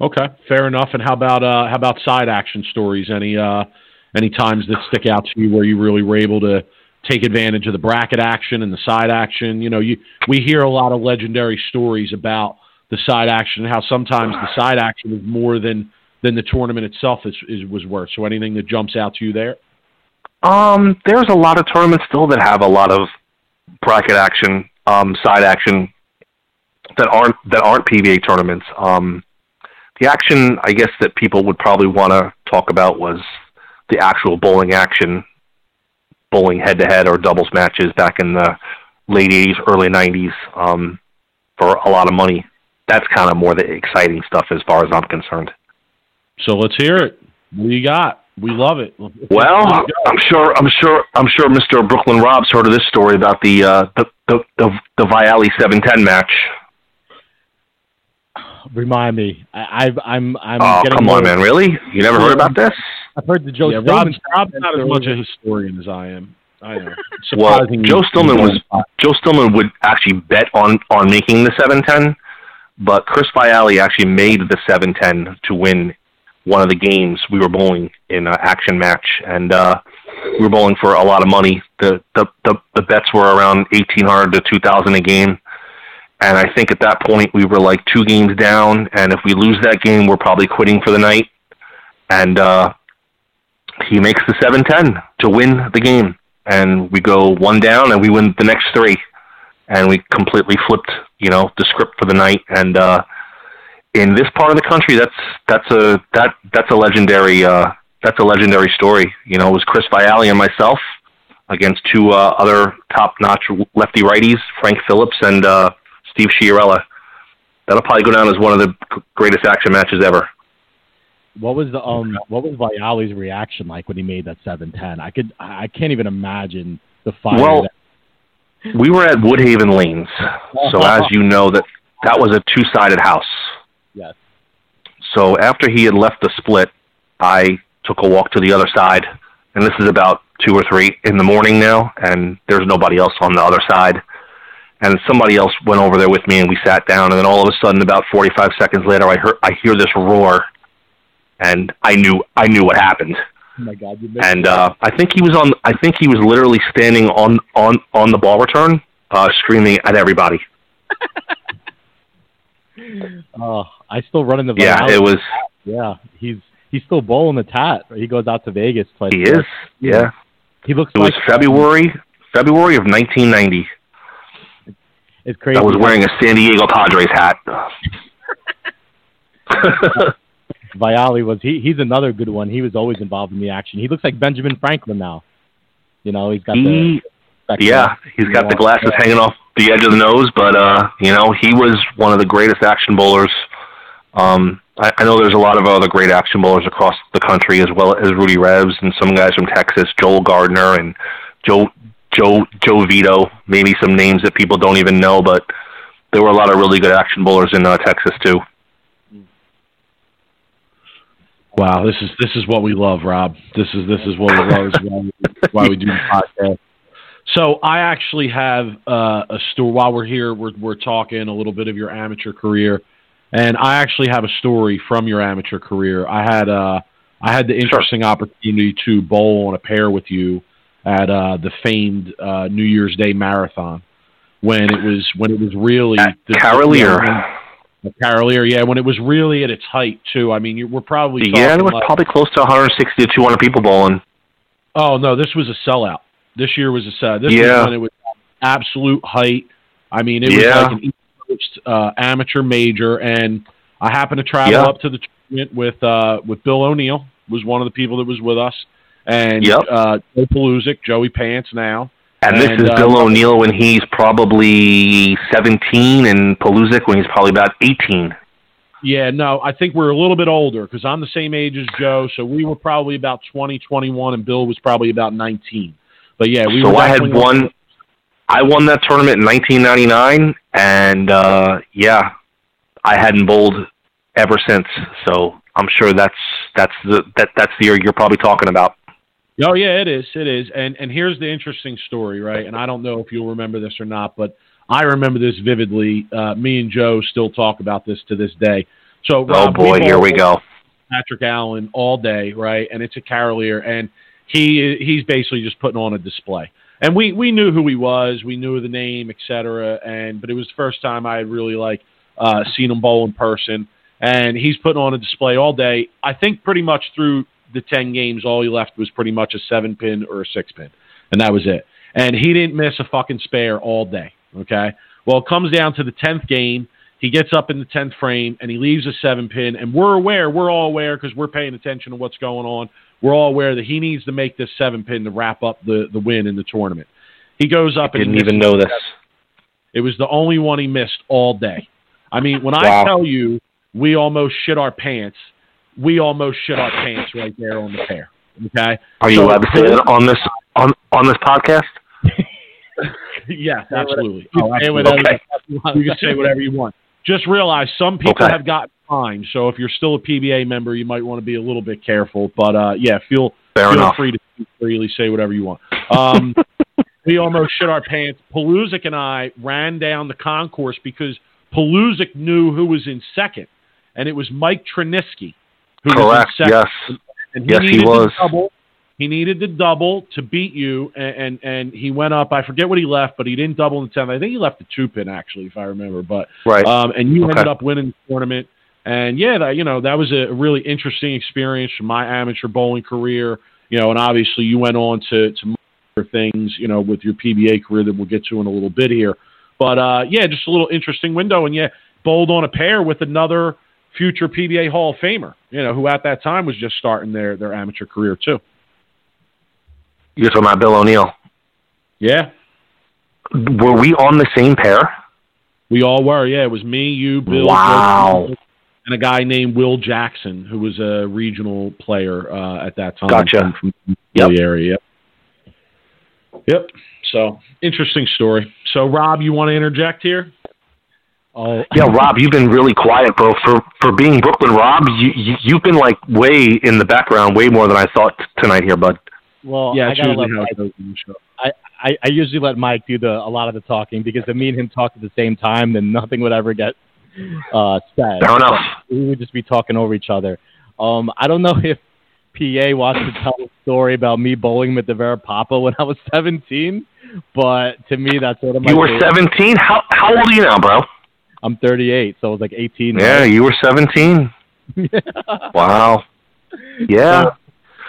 Speaker 2: Okay, fair enough. And how about uh, how about side action stories? Any uh, any times that stick out to you where you really were able to take advantage of the bracket action and the side action? You know, you we hear a lot of legendary stories about the side action and how sometimes the side action is more than than the tournament itself is, is was worth. So anything that jumps out to you there?
Speaker 4: Um, there's a lot of tournaments still that have a lot of bracket action um, side action that aren't that aren't PBA tournaments. Um, the action, I guess, that people would probably want to talk about was the actual bowling action, bowling head to head or doubles matches back in the late '80s, early '90s um, for a lot of money. That's kind of more the exciting stuff as far as I'm concerned.
Speaker 2: So let's hear it. What do you got? We love it.
Speaker 4: Well, I'm sure, I'm sure, I'm sure Mr. Brooklyn Rob's heard of this story about the uh, the the the, the Vialli seven ten match.
Speaker 3: Remind me. I, I've I'm I'm.
Speaker 4: Oh
Speaker 3: getting
Speaker 4: come on, man! Really? You never heard about this?
Speaker 3: I've heard the Joe.
Speaker 2: Yeah, Rob's, Rob's not as much a historian as I am. I know.
Speaker 4: well, Joe Stillman was Joe Stillman would actually bet on on making the seven ten, but Chris Vialli actually made the seven ten to win one of the games we were bowling in an action match, and uh, we were bowling for a lot of money. The the the, the bets were around eighteen hundred to two thousand a game, and I think at that point we were like two games down, and if we lose that game, we're probably quitting for the night. And uh, he makes the seven ten to win the game, and we go one down, and we win the next three, and we completely flipped, you know, the script for the night, and. uh in this part of the country, that's that's a that that's a legendary uh, that's a legendary story. You know, it was Chris Vialli and myself against two uh, other top-notch lefty righties, Frank Phillips and uh, Steve Chiarella. That'll probably go down as one of the greatest action matches ever.
Speaker 3: What was the um what was Vialli's reaction like when he made that seven ten? I could I can't even imagine the fire.
Speaker 4: Well, that... we were at Woodhaven Lanes, so as you know that that was a two-sided house.
Speaker 3: Yes.
Speaker 4: So after he had left the split, I took a walk to the other side, and this is about two or three in the morning now, and there's nobody else on the other side. And somebody else went over there with me, and we sat down. And then all of a sudden, about 45 seconds later, I heard I hear this roar, and I knew I knew what happened.
Speaker 3: Oh my God!
Speaker 4: and uh, I think he was on. I think he was literally standing on on on the ball return, uh, screaming at everybody.
Speaker 3: oh, I still run in the
Speaker 4: yeah. It was
Speaker 3: yeah. He's he's still bowling the tat. He goes out to Vegas twice.
Speaker 4: He is. Yeah.
Speaker 3: He looks.
Speaker 4: It
Speaker 3: like,
Speaker 4: was February February of 1990.
Speaker 3: It's crazy.
Speaker 4: I was wearing a San Diego Padres hat.
Speaker 3: Vialli was he? He's another good one. He was always involved in the action. He looks like Benjamin Franklin now. You know, he's got
Speaker 4: he, the. Yeah, he's got the glasses hanging off the edge of the nose, but uh, you know, he was one of the greatest action bowlers. Um, I, I know there's a lot of other great action bowlers across the country, as well as Rudy Revs and some guys from Texas, Joel Gardner and Joe Joe Joe Vito. Maybe some names that people don't even know, but there were a lot of really good action bowlers in uh, Texas too.
Speaker 2: Wow, this is this is what we love, Rob. This is this is what we love. why, we, why we do the podcast. So I actually have uh, a story. While we're here, we're we're talking a little bit of your amateur career, and I actually have a story from your amateur career. I had uh, I had the interesting opportunity to bowl on a pair with you at uh, the famed uh, New Year's Day marathon when it was when it was really
Speaker 4: At
Speaker 2: the
Speaker 4: Carolier.
Speaker 2: the Carolier, yeah, when it was really at its height too. I mean, you, we're probably
Speaker 4: Yeah, it was
Speaker 2: like-
Speaker 4: probably close to 160 to 200 people bowling.
Speaker 2: Oh no, this was a sellout. This year was a sellout. This
Speaker 4: Yeah.
Speaker 2: was when it was absolute height. I mean, it was
Speaker 4: Yeah.
Speaker 2: like an East Coast uh, amateur major, and I happened to travel
Speaker 4: Yeah.
Speaker 2: up to the tournament with uh, with Bill O'Neill, was one of the people that was with us, and
Speaker 4: Yep.
Speaker 2: uh, Joe Paluzik, Joey Pants now.
Speaker 4: And this is
Speaker 2: uh,
Speaker 4: Bill O'Neill when he's probably 17, and Paluzik when he's probably about 18.
Speaker 2: Yeah, no, I think we're a little bit older because I'm the same age as Joe, so we were probably about 20, 21, and Bill was probably about 19. But yeah, we
Speaker 4: so I had won. I won that tournament in 1999, and uh, yeah, I hadn't bowled ever since. So I'm sure that's that's the that that's the year you're probably talking about.
Speaker 2: Oh yeah, it is. It is. And and here's the interesting story, right? And I don't know if you'll remember this or not, but I remember this vividly. Uh, me and Joe still talk about this to this day. So
Speaker 4: Oh
Speaker 2: Rob,
Speaker 4: boy, here we go.
Speaker 2: Patrick Allen all day, right? And it's a Carolier, and he he's basically just putting on a display. And we we knew who he was, we knew the name, et cetera. And but it was the first time I had really like uh, seen him bowl in person. And he's putting on a display all day. I think pretty much through the ten games, all he left was pretty much a seven pin or a six pin, and that was it. And he didn't miss a fucking spare all day. Okay. Well, it comes down to the tenth game. He gets up in the tenth frame and he leaves a seven pin, and we're aware, we're all aware because we're paying attention to what's going on. We're all aware that he needs to make this seven pin to wrap up the the win in the tournament. He goes up and he
Speaker 4: Didn't even know this.
Speaker 2: it was the only one he missed all day. I mean, when
Speaker 4: Wow.
Speaker 2: I tell you we almost shit our pants, we almost shit our pants right there on the pair. Okay?
Speaker 4: Are you
Speaker 2: So-
Speaker 4: allowed to say that on this on on this podcast?
Speaker 2: yes, absolutely.
Speaker 3: You
Speaker 2: Oh, absolutely.
Speaker 4: Okay.
Speaker 3: you
Speaker 2: can say whatever you want. Just realize some people
Speaker 4: Okay.
Speaker 2: have gotten fined, so if you're still a PBA member, you might want to be a little bit careful. But uh, yeah, feel
Speaker 4: Fair
Speaker 2: feel
Speaker 4: enough.
Speaker 2: free to freely, say whatever you want. Um, we almost shit our pants. Paluzik and I ran down the concourse because Paluzik knew who was in second, and it was Mike Trinisky who
Speaker 4: Correct.
Speaker 2: was in second.
Speaker 4: Yes.
Speaker 2: And
Speaker 4: Yes, he
Speaker 2: needed
Speaker 4: was.
Speaker 2: Double. He needed to double to beat you, and, and and he went up. I forget what he left, but he didn't double in the tenth. I think he left the two pin actually, if I remember. But
Speaker 4: Right.
Speaker 2: um, and you
Speaker 4: Okay.
Speaker 2: ended up winning the tournament. And yeah, that you know that was a really interesting experience from my amateur bowling career. You know, and obviously you went on to to other things. You know, with your PBA career that we'll get to in a little bit here. But uh, yeah, just a little interesting window, and yeah, bowled on a pair with another future PBA Hall of Famer. You know, who at that time was just starting their their amateur career too.
Speaker 4: You're talking about Bill O'Neill.
Speaker 2: Yeah,
Speaker 4: Were we on the same pair?
Speaker 2: we all were. Yeah, it was me, you, Bill,
Speaker 4: Wow.
Speaker 2: And a guy named Will Jackson, who was a regional player uh, at that time.
Speaker 4: Gotcha.
Speaker 2: From, from
Speaker 4: Yep.
Speaker 2: the area. Yep. Yep. So interesting story. So Rob, you want to interject here?
Speaker 3: Oh,
Speaker 4: Yeah, Rob, you've been really quiet, bro. For for being Brooklyn, Rob, you, you you've been like way in the background, way more than I thought tonight here, bud.
Speaker 3: well,
Speaker 2: yeah,
Speaker 3: I gotta
Speaker 2: usually
Speaker 3: let Mike,
Speaker 2: it goes in the show.
Speaker 3: I, I usually let Mike do the a lot of the talking because if me and him talk at the same time, then nothing would ever get uh, said.
Speaker 4: Fair enough.
Speaker 3: we would just be talking over each other. Um, I don't know if PA wants to tell a story about me bowling with the Varipapa when I was 17, but to me, that's sort of my
Speaker 4: You were
Speaker 3: favorite.
Speaker 4: 17. How how old are you now, bro?
Speaker 3: I'm 38, so I was like 18.
Speaker 4: Yeah,
Speaker 3: right?
Speaker 4: you were 17. Wow. Yeah.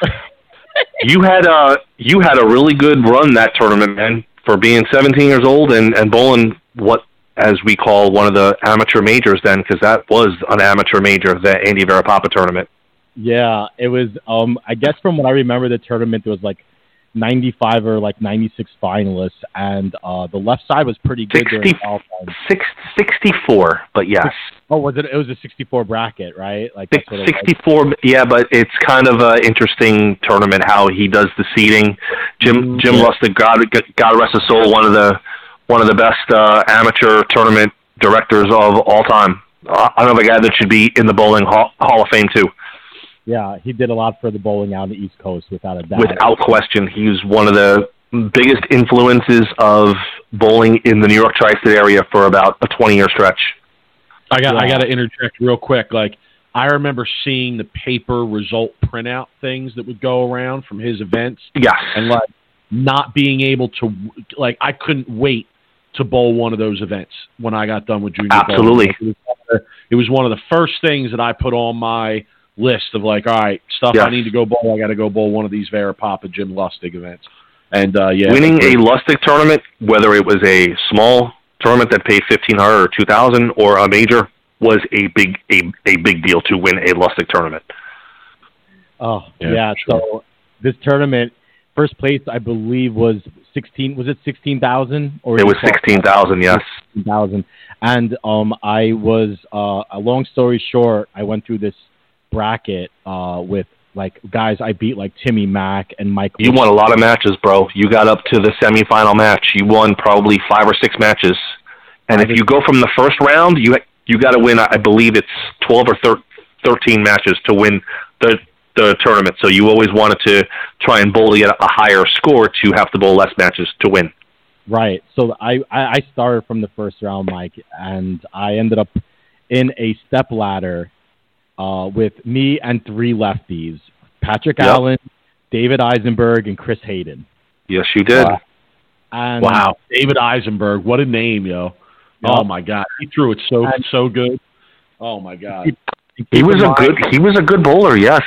Speaker 4: you had uh you had a really good run that tournament, man, for being 17 years old and and bowling what as we call one of the amateur majors then because that was an amateur major, the Andy Varipapa tournament.
Speaker 3: Yeah, it was. Um, I guess from what I remember, the tournament was like 95 or like 96 finalists, and uh, the left side was pretty good during all time.
Speaker 4: Six, 64, but yes.
Speaker 3: Oh, was it? It was a 64 bracket, right? Like
Speaker 4: Six-
Speaker 3: that's what it was.
Speaker 4: 64 yeah but it's kind of an interesting tournament how he does the seating jim jim
Speaker 3: Yeah.
Speaker 4: lustig god god rest his soul one of the one of the best uh amateur tournament directors of all time uh, another guy that should be in the bowling hall, hall of fame too
Speaker 3: Yeah, he did a lot for the bowling out on the East Coast, without a doubt.
Speaker 4: without question he's one of the biggest influences of bowling in the new york tri-state area for about a 20 year stretch
Speaker 2: I got I got to interject real quick. Like I remember seeing the paper result printout things that would go around from his events,
Speaker 4: Yes.
Speaker 2: and like not being able to like I couldn't wait to bowl one of those events when I got done with junior.
Speaker 4: Absolutely.
Speaker 2: bowling. It was, the- it was one of the first things that I put on my list of like, all right, stuff
Speaker 4: Yes.
Speaker 2: I need to go bowl. I got to go bowl one of these Varipapa Jim Lustig events. And uh, yeah,
Speaker 4: Winning a Lustig tournament, whether it was a small tournament that paid fifteen hundred or two thousand, or a major, was a big a, a big deal to win a Lustig tournament.
Speaker 3: Oh
Speaker 2: Yeah,
Speaker 3: yeah.
Speaker 2: sure.
Speaker 3: So this tournament, first place I believe was sixteen. Was it sixteen thousand or
Speaker 4: It was sixteen thousand. Yes.
Speaker 3: thousand. And um, I was uh, a long story short, I went through this bracket uh with like guys I beat like Timmy Mack and Mike.
Speaker 4: You won a lot of matches, bro. You got up to the semifinal match. You won probably five or six matches. And if you go from the first round, you you got to win. I believe it's twelve or thir- thirteen matches to win the the tournament. So you always wanted to try and bowl to get a higher score to have to bowl less matches to win.
Speaker 3: Right. So I, I I started from the first round, Mike, and I ended up in a step ladder uh, with me and three lefties: Patrick
Speaker 4: Yep.
Speaker 3: Allen, David Eisenberg, and Chris Hayden.
Speaker 4: Yes, you did.
Speaker 2: Wow.
Speaker 3: And
Speaker 2: wow, David Eisenberg, what a name, yo! Oh my God, he threw it so
Speaker 3: And-
Speaker 2: so good. Oh my God,
Speaker 4: He was a
Speaker 3: mind-
Speaker 4: good he was a good bowler. Yes.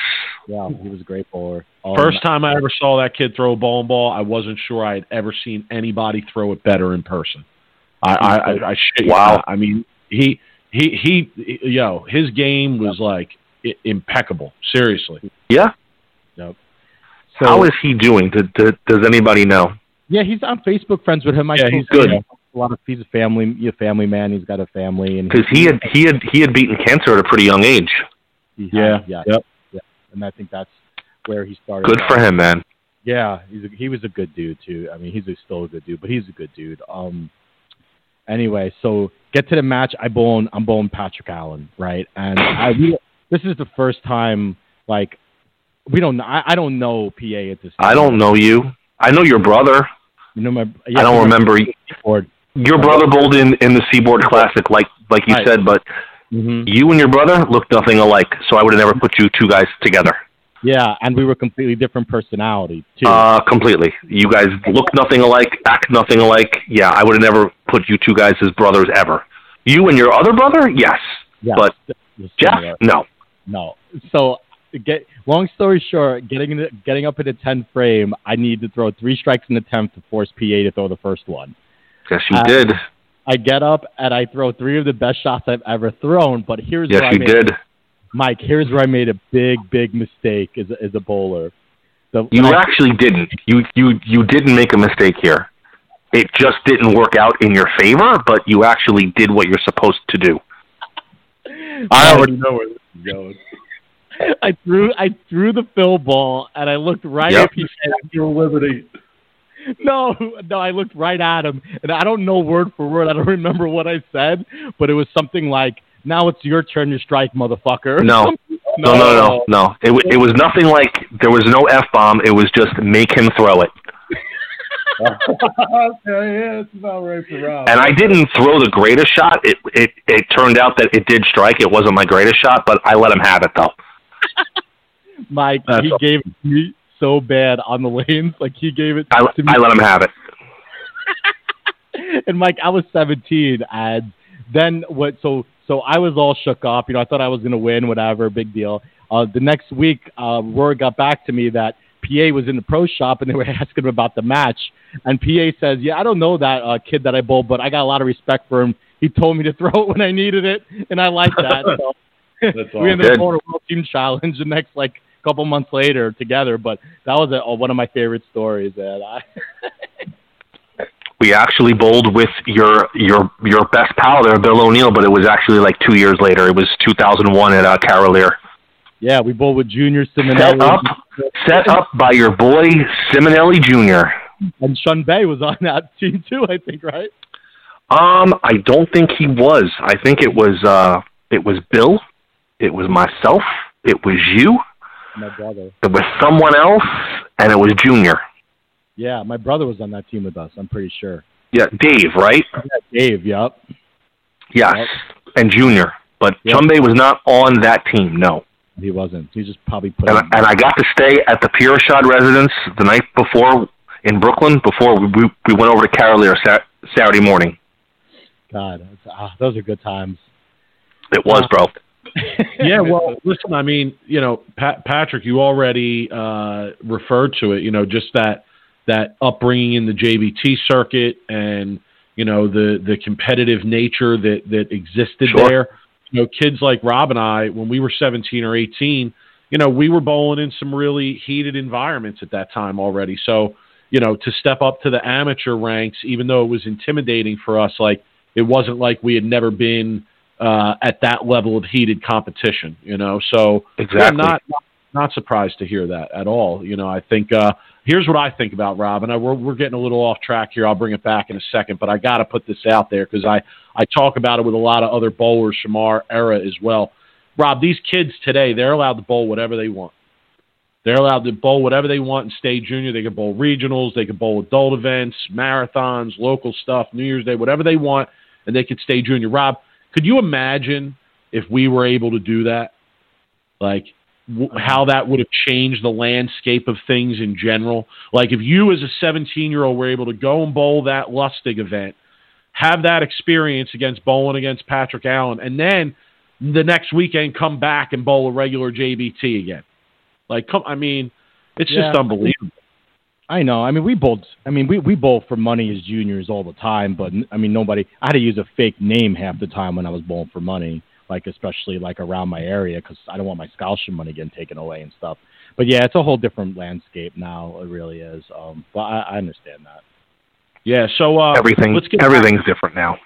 Speaker 3: Yeah, he was a great bowler. Um,
Speaker 2: first time I ever saw that kid throw a bowling ball, I wasn't sure I had ever seen anybody throw it better in person. I I, I, I shit
Speaker 4: Wow.
Speaker 2: I mean, he he he, yo, his game was like i- impeccable. Seriously.
Speaker 4: Yeah.
Speaker 3: So,
Speaker 4: How is he doing? Does, does, does anybody know?
Speaker 3: Yeah, he's on Facebook friends with him. I
Speaker 2: Yeah, he's
Speaker 3: see
Speaker 4: good.
Speaker 3: him. A lot of he's a family, he's a family man. He's got a family, and
Speaker 4: Because he had he had he had beaten cancer at a pretty young age.
Speaker 3: he
Speaker 2: Yeah.
Speaker 3: yeah,
Speaker 2: Yep.
Speaker 3: yeah. And I think that's where he started.
Speaker 4: Good for him, man.
Speaker 3: Yeah, he's a, he was a good dude too. I mean, he's a, still a good dude, but he's a good dude. Um. Anyway, so get to the match. I bowling. I'm bowling Patrick Allen, right? And I we, this is the first time like we don't. I, I don't know PA at this.
Speaker 4: I don't know you. I know your brother.
Speaker 3: You know my. Yeah,
Speaker 4: I don't remember your brother bowled in in the Seaboard Classic, like like you
Speaker 3: Right.
Speaker 4: said, but
Speaker 3: hmm
Speaker 4: you and your brother look nothing alike. So I would have never put you two guys together.
Speaker 3: Yeah, and we were completely different personality too.
Speaker 4: Uh, completely. You guys look nothing alike, act nothing alike. Yeah, I would have never put you two guys as brothers ever. You and your other brother, yes,
Speaker 3: yeah,
Speaker 4: but Jeff, no.
Speaker 3: No. So get long story short, getting in the, getting up in the tenth frame, I need to throw three strikes in the tenth to force PA to throw the first one.
Speaker 4: Yes, you
Speaker 3: Uh,
Speaker 4: did.
Speaker 3: I get up and I throw three of the best shots I've ever thrown. But here's
Speaker 4: Yes,
Speaker 3: where I
Speaker 4: you
Speaker 3: made
Speaker 4: did.
Speaker 3: Mike. Here's where I made a big, big mistake as a, as a bowler. The,
Speaker 4: You
Speaker 3: I-
Speaker 4: actually didn't. You you you didn't make a mistake here. It just didn't work out in your favor, but you actually did what you're supposed to do.
Speaker 2: I uh, already know where this is going.
Speaker 3: I threw I threw the fill ball and I looked right
Speaker 4: Yep.
Speaker 3: at his
Speaker 2: Your liberty.
Speaker 3: No, no, I looked right at him, and I don't know word for word. I don't remember what I said, but it was something like, "Now it's your turn to strike, motherfucker."
Speaker 4: No. No, no, no, no. It wa- it was nothing like there was no f bomb. It was just make him throw it.
Speaker 2: yeah, that's about right for Rob.
Speaker 4: And I didn't throw the greatest shot. It it it turned out that it did strike. It wasn't my greatest shot, but I let him have it though.
Speaker 3: Mike,
Speaker 2: That's
Speaker 3: he
Speaker 2: all-
Speaker 3: gave it to me so bad on the lanes. Like he gave it
Speaker 4: I
Speaker 3: to me.
Speaker 4: I let him have it.
Speaker 3: and Mike, I was 17, and then what? So, so I was all shook up. You know, I thought I was gonna win, whatever, big deal. Uh, the next week, uh, word got back to me that PA was in the pro shop, and they were asking him about the match. And PA says, "Yeah, I don't know that uh, kid that I bowled, but I got a lot of respect for him. He told me to throw it when I needed it, and I like that." So we ended up going to World Team Challenge the next like couple months later together. But that was a, one of my favorite stories. And I,
Speaker 4: We actually bowled with your your your best pal there, Bill O'Neill, but it was actually like two years later. It was 2001 at uh, Carolier.
Speaker 3: yeah, we bowled with Junior Simonelli.
Speaker 4: Set up, set up by your boy Simonelli Jr.
Speaker 3: And Shun Bay was on that team too, I think, right?
Speaker 4: Um, I don't think he was. I think it was uh, it was Bill, it was myself, it was you,
Speaker 3: My brother.
Speaker 4: it was someone else, and it was Junior.
Speaker 3: Yeah, my brother was on that team with us. I'm pretty sure.
Speaker 4: Yeah, Dave, right?
Speaker 3: Yeah, Dave. Yep.
Speaker 4: Yes,
Speaker 3: Yep.
Speaker 4: and Junior. But
Speaker 3: Yeah.
Speaker 4: Chumbe was not on that team. No.
Speaker 3: He wasn't. He just probably put.
Speaker 4: And, and I got to stay at the Pure Shot residence the night before in Brooklyn before we we, we went over to Carolier Sat- Saturday morning.
Speaker 3: God, that's- ah, those are good times.
Speaker 4: It was, bro.
Speaker 2: yeah, well, listen, I mean, you know, Pat, Patrick, you already uh, referred to it. You know, just that that upbringing in the JBT circuit, and you know the the competitive nature that that existed
Speaker 4: Sure.
Speaker 2: there. You know, kids like Rob and I, when we were seventeen or eighteen, you know, we were bowling in some really heated environments at that time already. So, you know, to step up to the amateur ranks, even though it was intimidating for us, like it wasn't like we had never been uh, at that level of heated competition, you know. So
Speaker 4: Exactly.
Speaker 2: not, not not surprised to hear that at all. You know, I think uh, here's what I think about Rob, and I, we're we're getting a little off track here. I'll bring it back in a second, but I got to put this out there because I I talk about it with a lot of other bowlers from our era as well. Rob, these kids today, they're allowed to bowl whatever they want. They're allowed to bowl whatever they want and stay junior. They can bowl regionals, they can bowl adult events, marathons, local stuff, New Year's Day, whatever they want, and they could stay junior. Rob, could you imagine if we were able to do that? Like w- uh-huh. how that would have changed the landscape of things in general. Like if you as a 17 year old were able to go and bowl that Lustig event, have that experience against bowling against Patrick Allen, and then the next weekend come back and bowl a regular JBT again. Like, come, I mean, it's just unbelievable.
Speaker 3: I know. I mean, we bowled. I mean, we we bowl for money as juniors all the time, but I mean, nobody. I had to use a fake name half the time when I was bowling for money, like especially like around my area, because I don't want my scholarship money getting taken away and stuff. But yeah, it's a whole different landscape now. It really is. Um, but I, I understand that.
Speaker 2: Yeah. So uh,
Speaker 4: Everything
Speaker 2: Let's get back-
Speaker 4: everything's different now.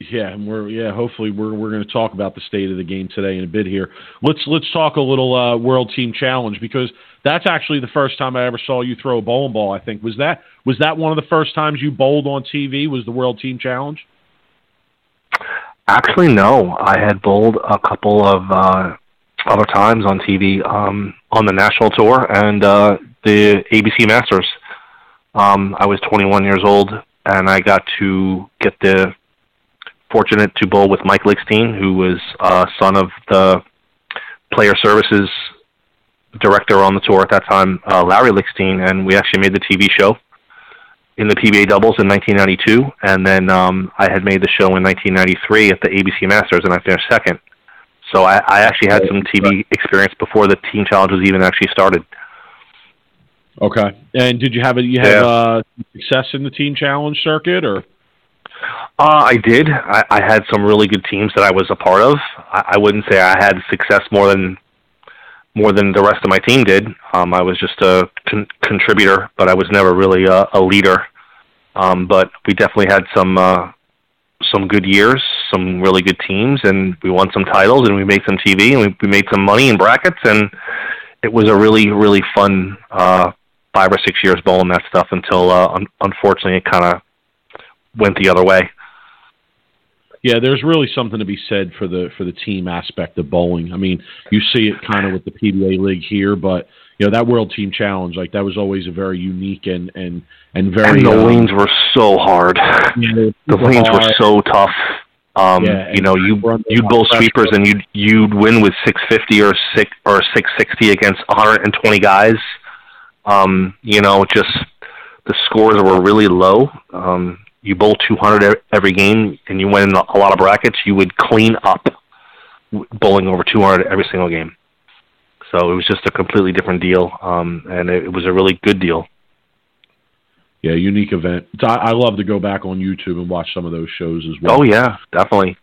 Speaker 2: Yeah, and we're yeah. Hopefully, we're we're going to talk about the state of the game today in a bit here. Let's let's talk a little uh, World Team Challenge because that's actually the first time I ever saw you throw a bowling ball. I think was that was that one of the first times you bowled on TV? Was the World Team Challenge?
Speaker 4: Actually, no. I had bowled a couple of uh, other times on TV um, on the national tour and uh, the ABC Masters. Um, I was 21 years old, and I got to get the fortunate to bowl with Mike Lichstein, who was uh, son of the player services director on the tour at that time, uh, Larry Lichstein, and we actually made the TV show in the PBA doubles in 1992, and then um, I had made the show in 1993 at the ABC Masters, and I finished second. So I, I actually had some TV experience before the Team Challenge was even actually started.
Speaker 2: Okay. And did you have a, you have
Speaker 4: Yeah.
Speaker 2: uh, success in the Team Challenge circuit or?
Speaker 4: Uh, I did. I, I had some really good teams that I was a part of. I, I wouldn't say I had success more than more than the rest of my team did. Um, I was just a con- contributor, but I was never really a, a leader. Um, but we definitely had some uh, some good years, some really good teams, and we won some titles, and we made some TV, and we, we made some money in brackets, and it was a really really fun uh, five or six years bowling that stuff until uh, un- unfortunately it kind of went the other way.
Speaker 2: Yeah, there's really something to be said for the for the team aspect of bowling. I mean, you see it kind of with the PBA league here, but you know that World Team Challenge, like that was always a very unique and and and very
Speaker 4: and the
Speaker 2: um,
Speaker 4: lanes were so hard. The lanes were so tough. Um,
Speaker 2: Yeah,
Speaker 4: you know, you you'd bowl sweepers and you'd you'd win with 650 or six or 660 against 120 guys. Um, you know, just the scores were really low. Um, you bowl 200 e- every game and you win a lot of brackets. You would clean up bowling over 200 every single game. So it was just a completely different deal, um, and it, it was a really good deal.
Speaker 2: Yeah, unique event. I, I love to go back on YouTube and watch some of those shows as well.
Speaker 4: Oh yeah, definitely.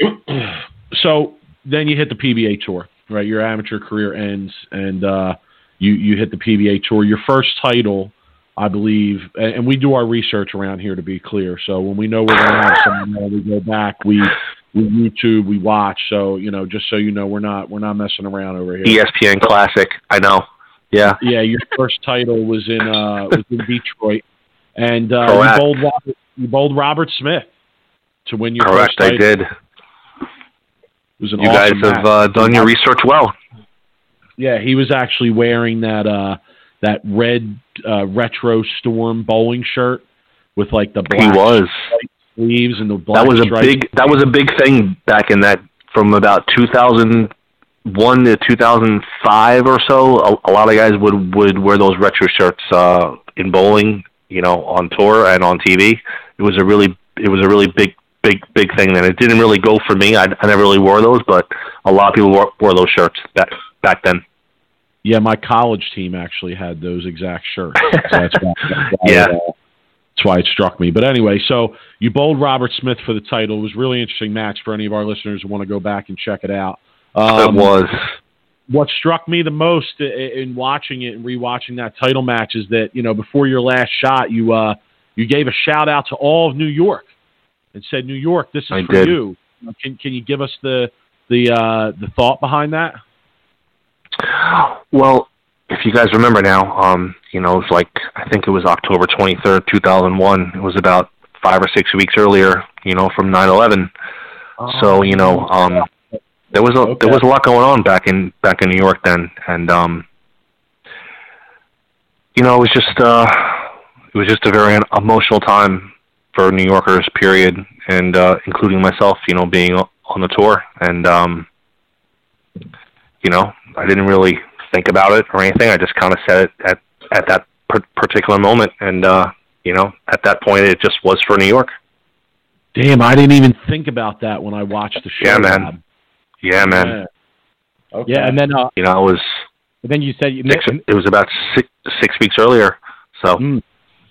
Speaker 2: so then you hit the PBA tour, right? Your amateur career ends, and uh, you you hit the PBA tour. Your first title, I believe, and, we do our research around here to be clear. So when we know we're going to have someone, we go back, we we YouTube, we watch. So you know, just so you know, we're not we're not messing around over here.
Speaker 4: ESPN Classic. I know. Yeah.
Speaker 2: Yeah, your first title was in uh, was in Detroit, and uh,
Speaker 4: Correct.
Speaker 2: you bowled Robert, you bowled Robert Smith to win your
Speaker 4: Correct.
Speaker 2: first
Speaker 4: I did.
Speaker 2: It was an
Speaker 4: You
Speaker 2: awesome
Speaker 4: guys have uh, done your research well.
Speaker 2: Yeah, he was actually wearing that uh that red uh retro storm bowling shirt with like the
Speaker 4: He
Speaker 2: black
Speaker 4: was.
Speaker 2: sleeves and the black
Speaker 4: That was a
Speaker 2: stripes.
Speaker 4: big. That was a big thing back in that from about 2001 to 2005 or so, a, a lot of guys would would wear those retro shirts uh, in bowling, you know, on tour and on TV. It was a really it was a really big big big thing then. It didn't really go for me. I, I never really wore those, but a lot of people wore, wore those shirts back back then.
Speaker 2: Yeah, my college team actually had those exact shirts. So that's why, that's why
Speaker 4: Yeah.
Speaker 2: It, uh, that's why it struck me. But anyway, so you bowled Robert Smith for the title. It was a really interesting match for any of our listeners who want to go back and check it out.
Speaker 4: it
Speaker 2: Um,
Speaker 4: was.
Speaker 2: what struck me the most in watching it and rewatching that title match is that you know before your last shot you uh you gave a shout out to all of New York and said New York this is
Speaker 4: I
Speaker 2: for
Speaker 4: did.
Speaker 2: you. Can can you give us the the uh the thought behind that?
Speaker 4: Well, if you guys remember now, um, you know, it's like I think it was October 23rd, 2001. It was about five or six weeks earlier, you know, from 9/11. So you know, um, there was a
Speaker 2: Okay.
Speaker 4: there was a lot going on back in back in New York then, and um, you know, it was just uh, it was just a very emotional time for New Yorkers, period, and uh, including myself, you know, being on the tour, and um, you know, I didn't really think about it or anything. I just kind of said it at at that per- particular moment, and uh, you know, at that point, it just was for New York.
Speaker 2: Damn, I didn't even think about that when I watched the show.
Speaker 4: Yeah, man.
Speaker 2: Rob.
Speaker 4: Yeah, man.
Speaker 2: Yeah. Okay.
Speaker 3: Yeah, and then uh,
Speaker 4: You know, it was
Speaker 3: and then you said you
Speaker 4: six, it was about six six weeks earlier. So
Speaker 3: Mm.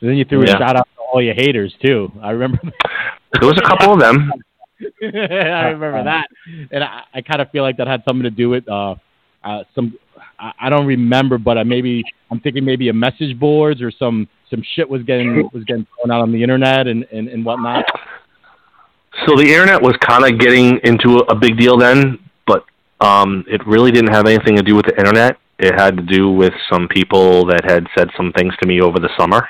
Speaker 3: and then you threw
Speaker 2: Yeah.
Speaker 3: a shout out to all your haters too. I remember.
Speaker 4: there was a couple of them.
Speaker 3: I remember that, and I, I kind of feel like that had something to do with uh, uh, some. I, I don't remember, but I maybe I'm thinking maybe a message boards or some some shit was getting was getting thrown out on the internet and and, and whatnot.
Speaker 4: So the internet was kind of getting into a, a big deal then, but um, it really didn't have anything to do with the internet. It had to do with some people that had said some things to me over the summer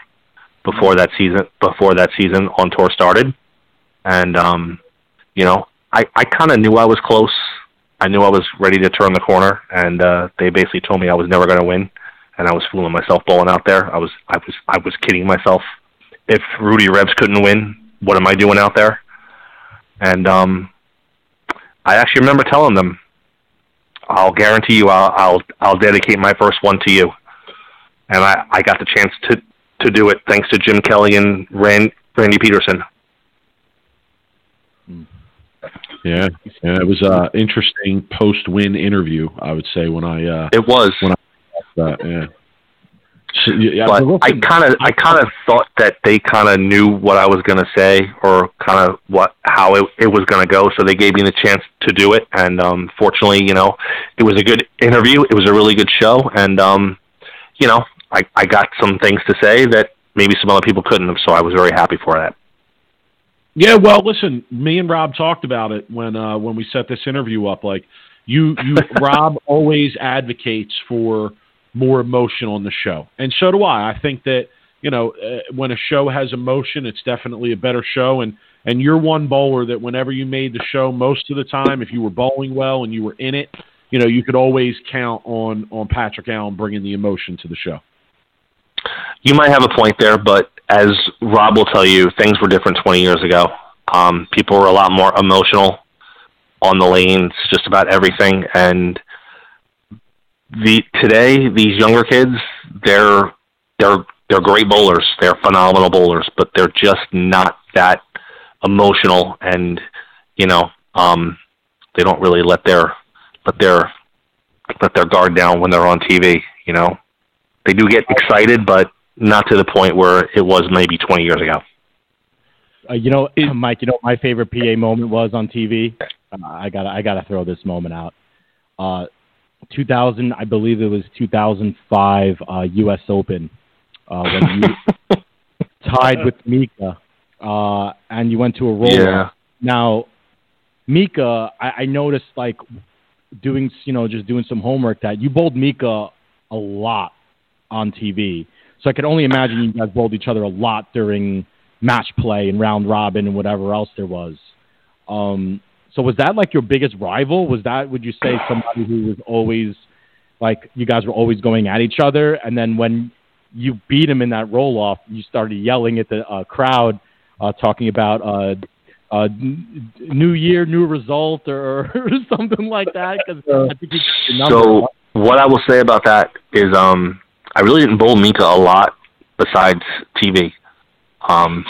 Speaker 4: before that season before that season on tour started, and um, you know, I I kind of knew I was close. I knew I was ready to turn the corner, and uh, they basically told me I was never going to win, and I was fooling myself bowling out there. I was I was I was kidding myself. If Rudy Revs couldn't win, what am I doing out there? And um, I actually remember telling them, "I'll guarantee you, I'll I'll, I'll dedicate my first one to you." And I, I got the chance to to do it thanks to Jim Kelly and Rand, Randy Pedersen.
Speaker 2: Yeah, yeah, it was a interesting post-win interview. I would say when I uh,
Speaker 4: It was,
Speaker 2: When uh yeah. So, yeah,
Speaker 4: but I kind of I kind of thought that they kind of knew what I was going to say or kind of what how it it was going to go, so they gave me the chance to do it. And um, fortunately, you know, it was a good interview. It was a really good show, and um, you know, I I got some things to say that maybe some other people couldn't have. So I was very happy for that.
Speaker 2: Yeah, well, listen, me and Rob talked about it when uh, when we set this interview up. Like, you, you, Rob always advocates for more emotion on the show, and so do I. I think that you know uh, when a show has emotion, it's definitely a better show. And and you're one bowler that whenever you made the show, most of the time, if you were bowling well and you were in it, you know, you could always count on on Patrick Allen bringing the emotion to the show.
Speaker 4: You might have a point there, but as Rob will tell you, things were different 20 years ago. Um, people were a lot more emotional on the lanes, just about everything. And the today, these younger kids, they're they're they're great bowlers. They're phenomenal bowlers, but they're just not that emotional. And you know, um, they don't really let their let their let their guard down when they're on TV. You know, they do get excited, but not to the point where it was maybe 20 years ago.
Speaker 3: Uh, you know, Mike. You know, what my favorite PA moment was on TV. Uh, I gotta, I gotta throw this moment out. Uh, 2000, I believe it was 2005 uh, U.S. Open uh, when you tied with Mika, uh, and you went to a roll.
Speaker 4: Yeah.
Speaker 3: Now, Mika, I, I noticed like doing, you know, just doing some homework that you bowled Mika a lot on TV. So I can only imagine you guys bowled each other a lot during match play and round robin and whatever else there was. Um, so was that like your biggest rival? Was that would you say somebody who was always like you guys were always going at each other, and then when you beat him in that roll off, you started yelling at the uh, crowd, uh, talking about uh, uh, n- new year, new result, or, or something like that? Because I think he got the number.
Speaker 4: So what I will say about that is, um, I really didn't bowl Mika a lot besides TV. Um,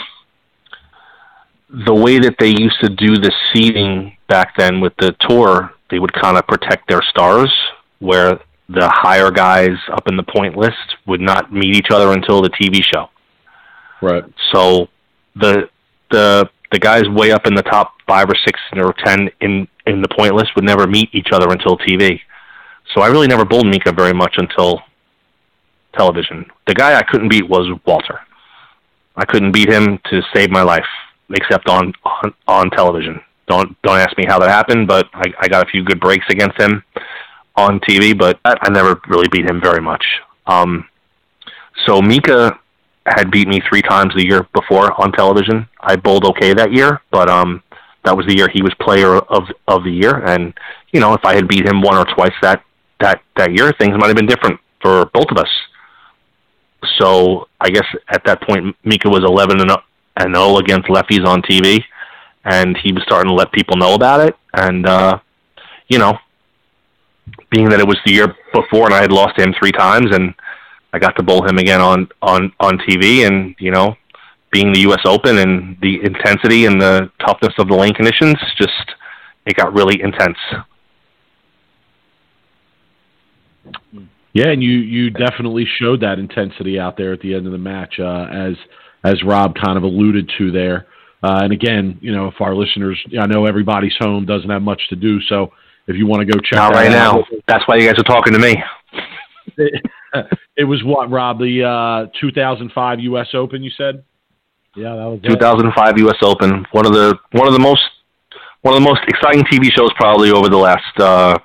Speaker 4: the way that they used to do the seeding back then with the tour, they would kind of protect their stars, where the higher guys up in the point list would not meet each other until the TV show.
Speaker 2: Right.
Speaker 4: So the the the guys way up in the top five or six or ten in in the point list would never meet each other until TV. So I really never bowled Mika very much until television. The guy I couldn't beat was Walter. I couldn't beat him to save my life, except on on, on television. Don't don't ask me how that happened, but I, I got a few good breaks against him on TV, but I, never really beat him very much. Um, so Mika had beat me three times the year before on television. I bowled okay that year, but um, that was the year he was player of of the year, and you know if I had beat him one or twice that that that year, things might have been different for both of us. So I guess at that point, Mika was 11 and 0 against lefties on TV, and he was starting to let people know about it. And uh, you know, being that it was the year before and I had lost him three times, and I got to bowl him again on on on TV, and you know, being the U.S. Open and the intensity and the toughness of the lane conditions, just it got really intense.
Speaker 2: Yeah, and you you definitely showed that intensity out there at the end of the match, uh, as as Rob kind of alluded to there. Uh, and again, you know, if our listeners, I know everybody's home doesn't have much to do, so if you want to go check
Speaker 4: Not
Speaker 2: that
Speaker 4: right
Speaker 2: out,
Speaker 4: now. That's why you guys are talking to me.
Speaker 2: it was what Rob the uh, 2005 U.S. Open. You said
Speaker 3: yeah, that was it.
Speaker 4: 2005 U.S. Open, one of the one of the most one of the most exciting TV shows probably over the last uh,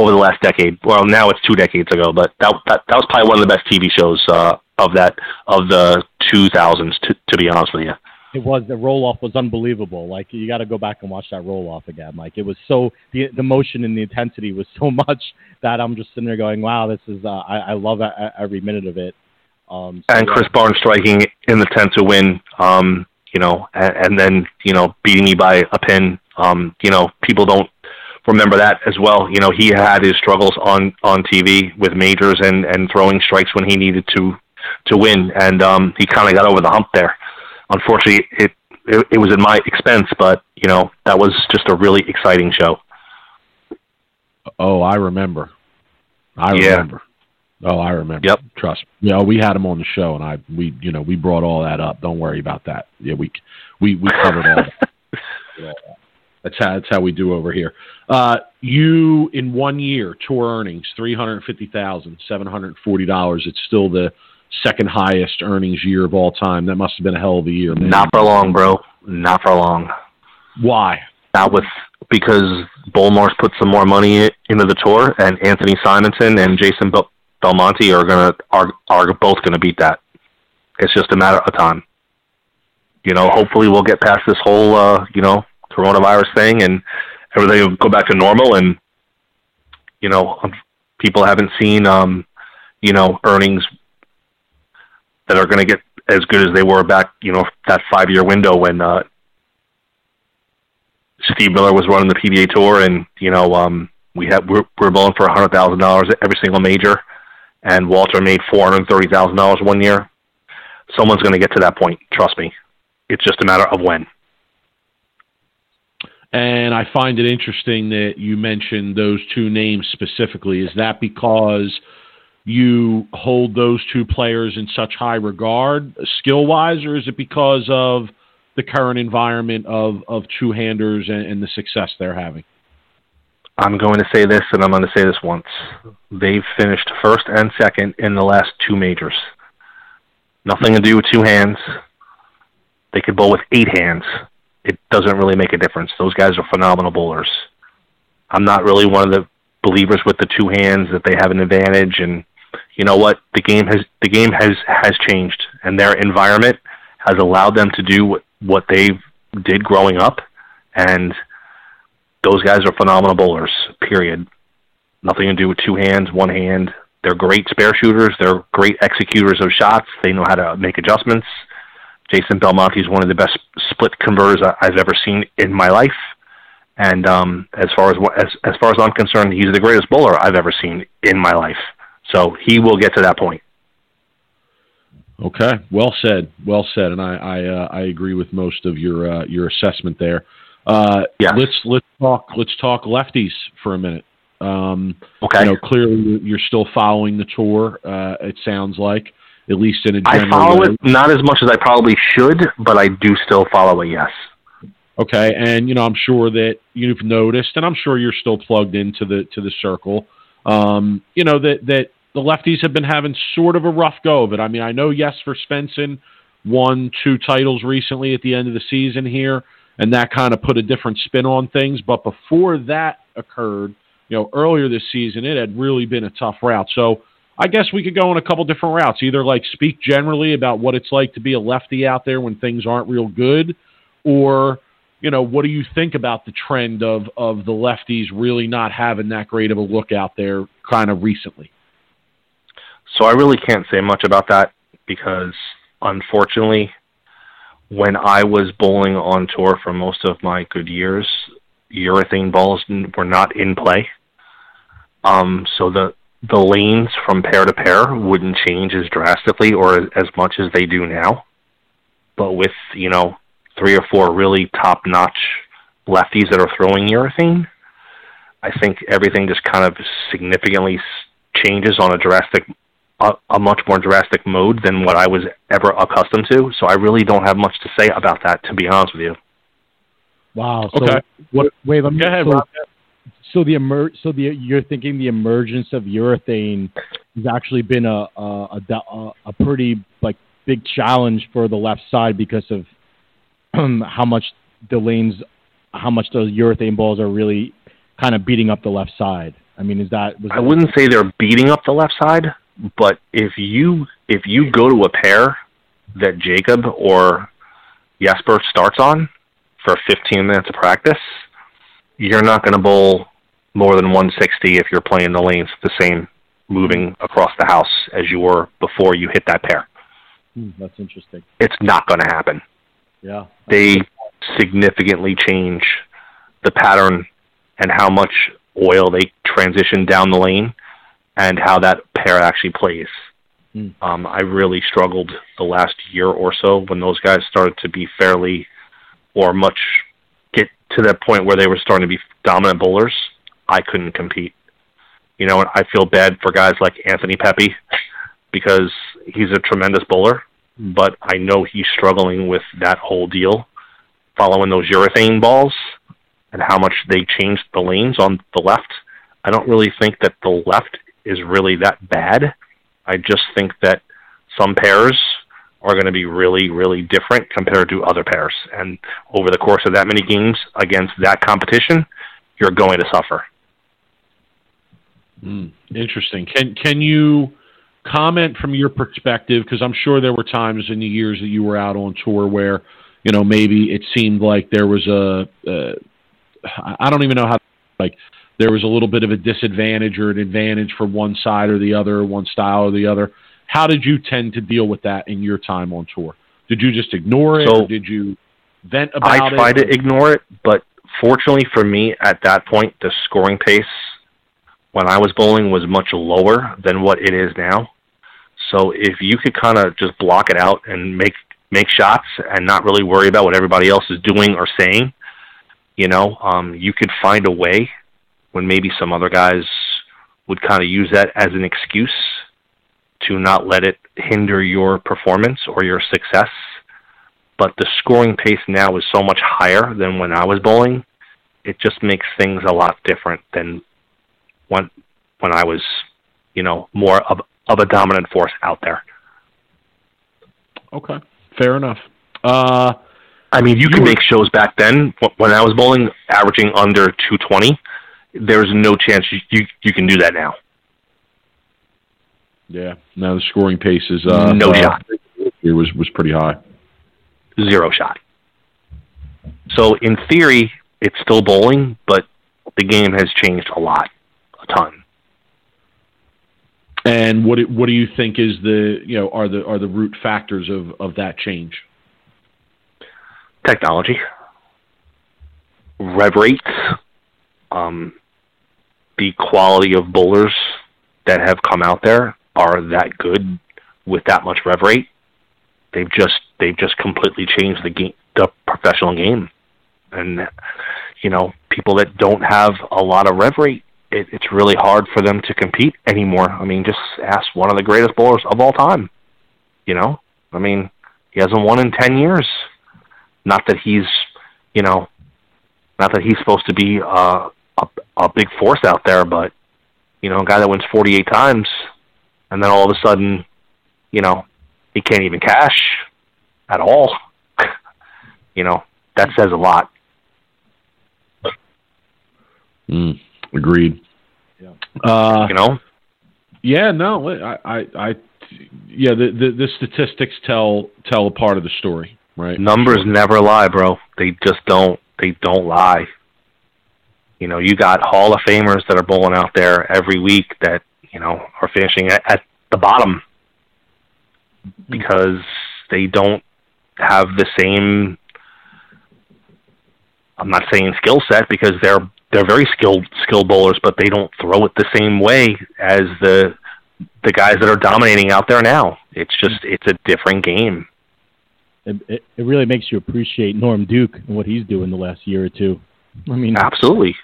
Speaker 4: over the last decade. Well, now it's two decades ago, but that that, that was probably one of the best TV shows uh, of that of the 2000s. To, to be honest with you,
Speaker 3: It was the roll off was unbelievable. Like you got to go back and watch that roll off again. Like it was so the the motion and the intensity was so much that I'm just sitting there going, wow, this is uh, I I love e- every minute of it. Um, so,
Speaker 4: and Chris Barnes striking in the 10th to win. Um, you know, and, and then you know beating me by a pin. Um, you know, people don't remember that as well. You know, he had his struggles on on TV with majors and and throwing strikes when he needed to to win, and um, he kind of got over the hump there. Unfortunately, it, it it was at my expense, but you know that was just a really exciting show.
Speaker 2: Oh, I remember. I
Speaker 4: Yeah.
Speaker 2: remember. Oh, I remember.
Speaker 4: Yep.
Speaker 2: Trust me. Yeah, we had him on the show, and I we you know we brought all that up. Don't worry about that. Yeah, we we we covered all that. Did all that. That's how that's how we do over here. Uh, you in one year tour earnings three hundred fifty thousand seven hundred forty dollars. It's still the second highest earnings year of all time. That must have been a hell of a year. Man.
Speaker 4: Not for long, bro. Not for long.
Speaker 2: Why?
Speaker 4: Not with because Bowlmor's put some more money into the tour, and Anthony Simonsen and Jason Bel- Belmonte are gonna are are both gonna beat that. It's just a matter of time. You know, hopefully we'll get past this whole uh, you know coronavirus thing, and everything will go back to normal. And you know, um, people haven't seen um, you know earnings that are going to get as good as they were back, you know, that five year window when uh, Steve Miller was running the PBA tour, and you know, um, we had we're, we're bowling for a hundred thousand dollars every single major, and Walter made four hundred thirty thousand dollars one year. Someone's going to get to that point. Trust me. It's just a matter of when.
Speaker 2: And I find it interesting that you mentioned those two names specifically. Is that because you hold those two players in such high regard, skill wise, or is it because of the current environment of, of two handers and, and the success they're having?
Speaker 4: I'm going to say this, and I'm going to say this once. They've finished first and second in the last two majors. Nothing to do with two hands. They could bowl with eight hands. It doesn't really make a difference. Those guys are phenomenal bowlers. I'm not really one of the believers with the two hands that they have an advantage, and you know what? The game has the game has has changed, and their environment has allowed them to do what what they did growing up, and those guys are phenomenal bowlers. Period. Nothing to do with two hands, one hand. They're great spare shooters. They're great executors of shots. They know how to make adjustments. Jason Belmonte is one of the best split converters I've ever seen in my life. And um, as far as as as far as I'm concerned, he's the greatest bowler I've ever seen in my life. So he will get to that point.
Speaker 2: Okay, well said, well said, and I I, uh, I agree with most of your uh, your assessment there. Uh,
Speaker 4: yeah.
Speaker 2: Let's let's talk let's talk lefties for a minute. Um,
Speaker 4: okay.
Speaker 2: You know, clearly you're still following the tour. Uh, it sounds like, at least in a general
Speaker 4: I follow
Speaker 2: way.
Speaker 4: it not as much as I probably should, but I do still follow it. Yes.
Speaker 2: Okay, and you know I'm sure that you've noticed, and I'm sure you're still plugged into the to the circle. Um, you know that that the lefties have been having sort of a rough go of it. I mean, I know yes for Svensson won two titles recently at the end of the season here, and that kind of put a different spin on things. But before that occurred, you know, earlier this season, it had really been a tough route. So I guess we could go in a couple different routes. Either like speak generally about what it's like to be a lefty out there when things aren't real good, or you know, what do you think about the trend of of the lefties really not having that great of a look out there kind of recently?
Speaker 4: So I really can't say much about that because unfortunately when I was bowling on tour for most of my good years, urethane balls were not in play. Um, so the the lanes from pair to pair wouldn't change as drastically or as much as they do now. But with you know three or four really top notch lefties that are throwing urethane, I think everything just kind of significantly changes on a drastic a, a, much more drastic mode than what I was ever accustomed to. So I really don't have much to say about that, to be honest with you.
Speaker 3: Wow. So
Speaker 2: okay.
Speaker 3: What? Wait. Let me.
Speaker 2: Go ahead,
Speaker 3: so,
Speaker 2: Rob.
Speaker 3: So the emer- So the you're thinking the emergence of urethane has actually been a a, a, a pretty like big challenge for the left side because of how much the lanes, how much those urethane balls are really kind of beating up the left side. I mean, is that?
Speaker 4: I wouldn't say they're beating up the left side, but if you if you go to a pair that Jakob or Jesper starts on for 15 minutes of practice, you're not going to bowl more than 160 if you're playing the lanes the same moving across the house as you were before you hit that pair.
Speaker 3: Hmm, that's interesting.
Speaker 4: It's not going to happen.
Speaker 3: Yeah.
Speaker 4: They significantly change the pattern and how much oil they transition down the lane and how that pair actually plays.
Speaker 3: Mm.
Speaker 4: Um, I really struggled the last year or so when those guys started to be fairly or much get to that point where they were starting to be dominant bowlers. I couldn't compete. You know, and I feel bad for guys like Anthony Pepe because he's a tremendous bowler, hmm. but I know he's struggling with that whole deal, following those urethane balls and how much they changed the lanes on the left. I don't really think that the left is really that bad. I just think that some pairs are going to be really, really different compared to other pairs. And over the course of that many games against that competition, you're going to suffer.
Speaker 2: Mm, interesting. Can can you comment from your perspective? Because I'm sure there were times in the years that you were out on tour where you know maybe it seemed like there was a uh, I don't even know how like there was a little bit of a disadvantage or an advantage for one side or the other, one style or the other. How did you tend to deal with that in your time on tour? Did you just ignore it,
Speaker 4: So,
Speaker 2: or did you vent about it?
Speaker 4: I
Speaker 2: it?
Speaker 4: try to ignore it, but fortunately for me, at that point, the scoring pace when I was bowling was much lower than what it is now. So if you could kind of just block it out and make make shots and not really worry about what everybody else is doing or saying, you know, um, you could find a way when maybe some other guys would kind of use that as an excuse to not let it hinder your performance or your success. But the scoring pace now is so much higher than when I was bowling. It just makes things a lot different than when when I was, you know, more of of a dominant force out there.
Speaker 2: Okay, fair enough. Uh,
Speaker 4: I mean, you,
Speaker 2: You
Speaker 4: can
Speaker 2: were-
Speaker 4: make shows back then when I was bowling, averaging under 220. There's no chance you you, you can do that now.
Speaker 2: yeah, now the scoring pace is uh,
Speaker 4: No
Speaker 2: uh,
Speaker 4: shot.
Speaker 2: It was was pretty high.
Speaker 4: Zero shot. So in theory, it's still bowling, but the game has changed a lot, ton.
Speaker 2: And what do, what do you think is the you know are the are the root factors of of that change?
Speaker 4: technology, rev rates, um, the quality of bowlers that have come out there are that good with that much rev rate. They've just they've just completely changed the game, the professional game, and you know people that don't have a lot of rev rate, it, it's really hard for them to compete anymore. I mean, just ask one of the greatest bowlers of all time. You know, I mean, he hasn't won in ten years. Not that he's, you know, not that he's supposed to be uh, a a big force out there, but you know, a guy that wins 48 times, and then all of a sudden, you know, he can't even cash at all. you know, that says a lot.
Speaker 2: Mm, agreed.
Speaker 3: Yeah.
Speaker 2: Uh,
Speaker 4: You know,
Speaker 2: yeah, no, I, I, I yeah, the, the the statistics tell tell a part of the story, right?
Speaker 4: numbers never lie, bro. They just don't. They don't lie. You know, you got Hall of Famers that are bowling out there every week that you know are finishing at, at the bottom because they don't have the same. I'm not saying skill set because they're they're very skilled skilled bowlers, but they don't throw it the same way as the the guys that are dominating out there now. It's just it's a different game.
Speaker 3: It, it, it really makes you appreciate Norm Duke and what he's doing the last year or two. I mean,
Speaker 4: Absolutely.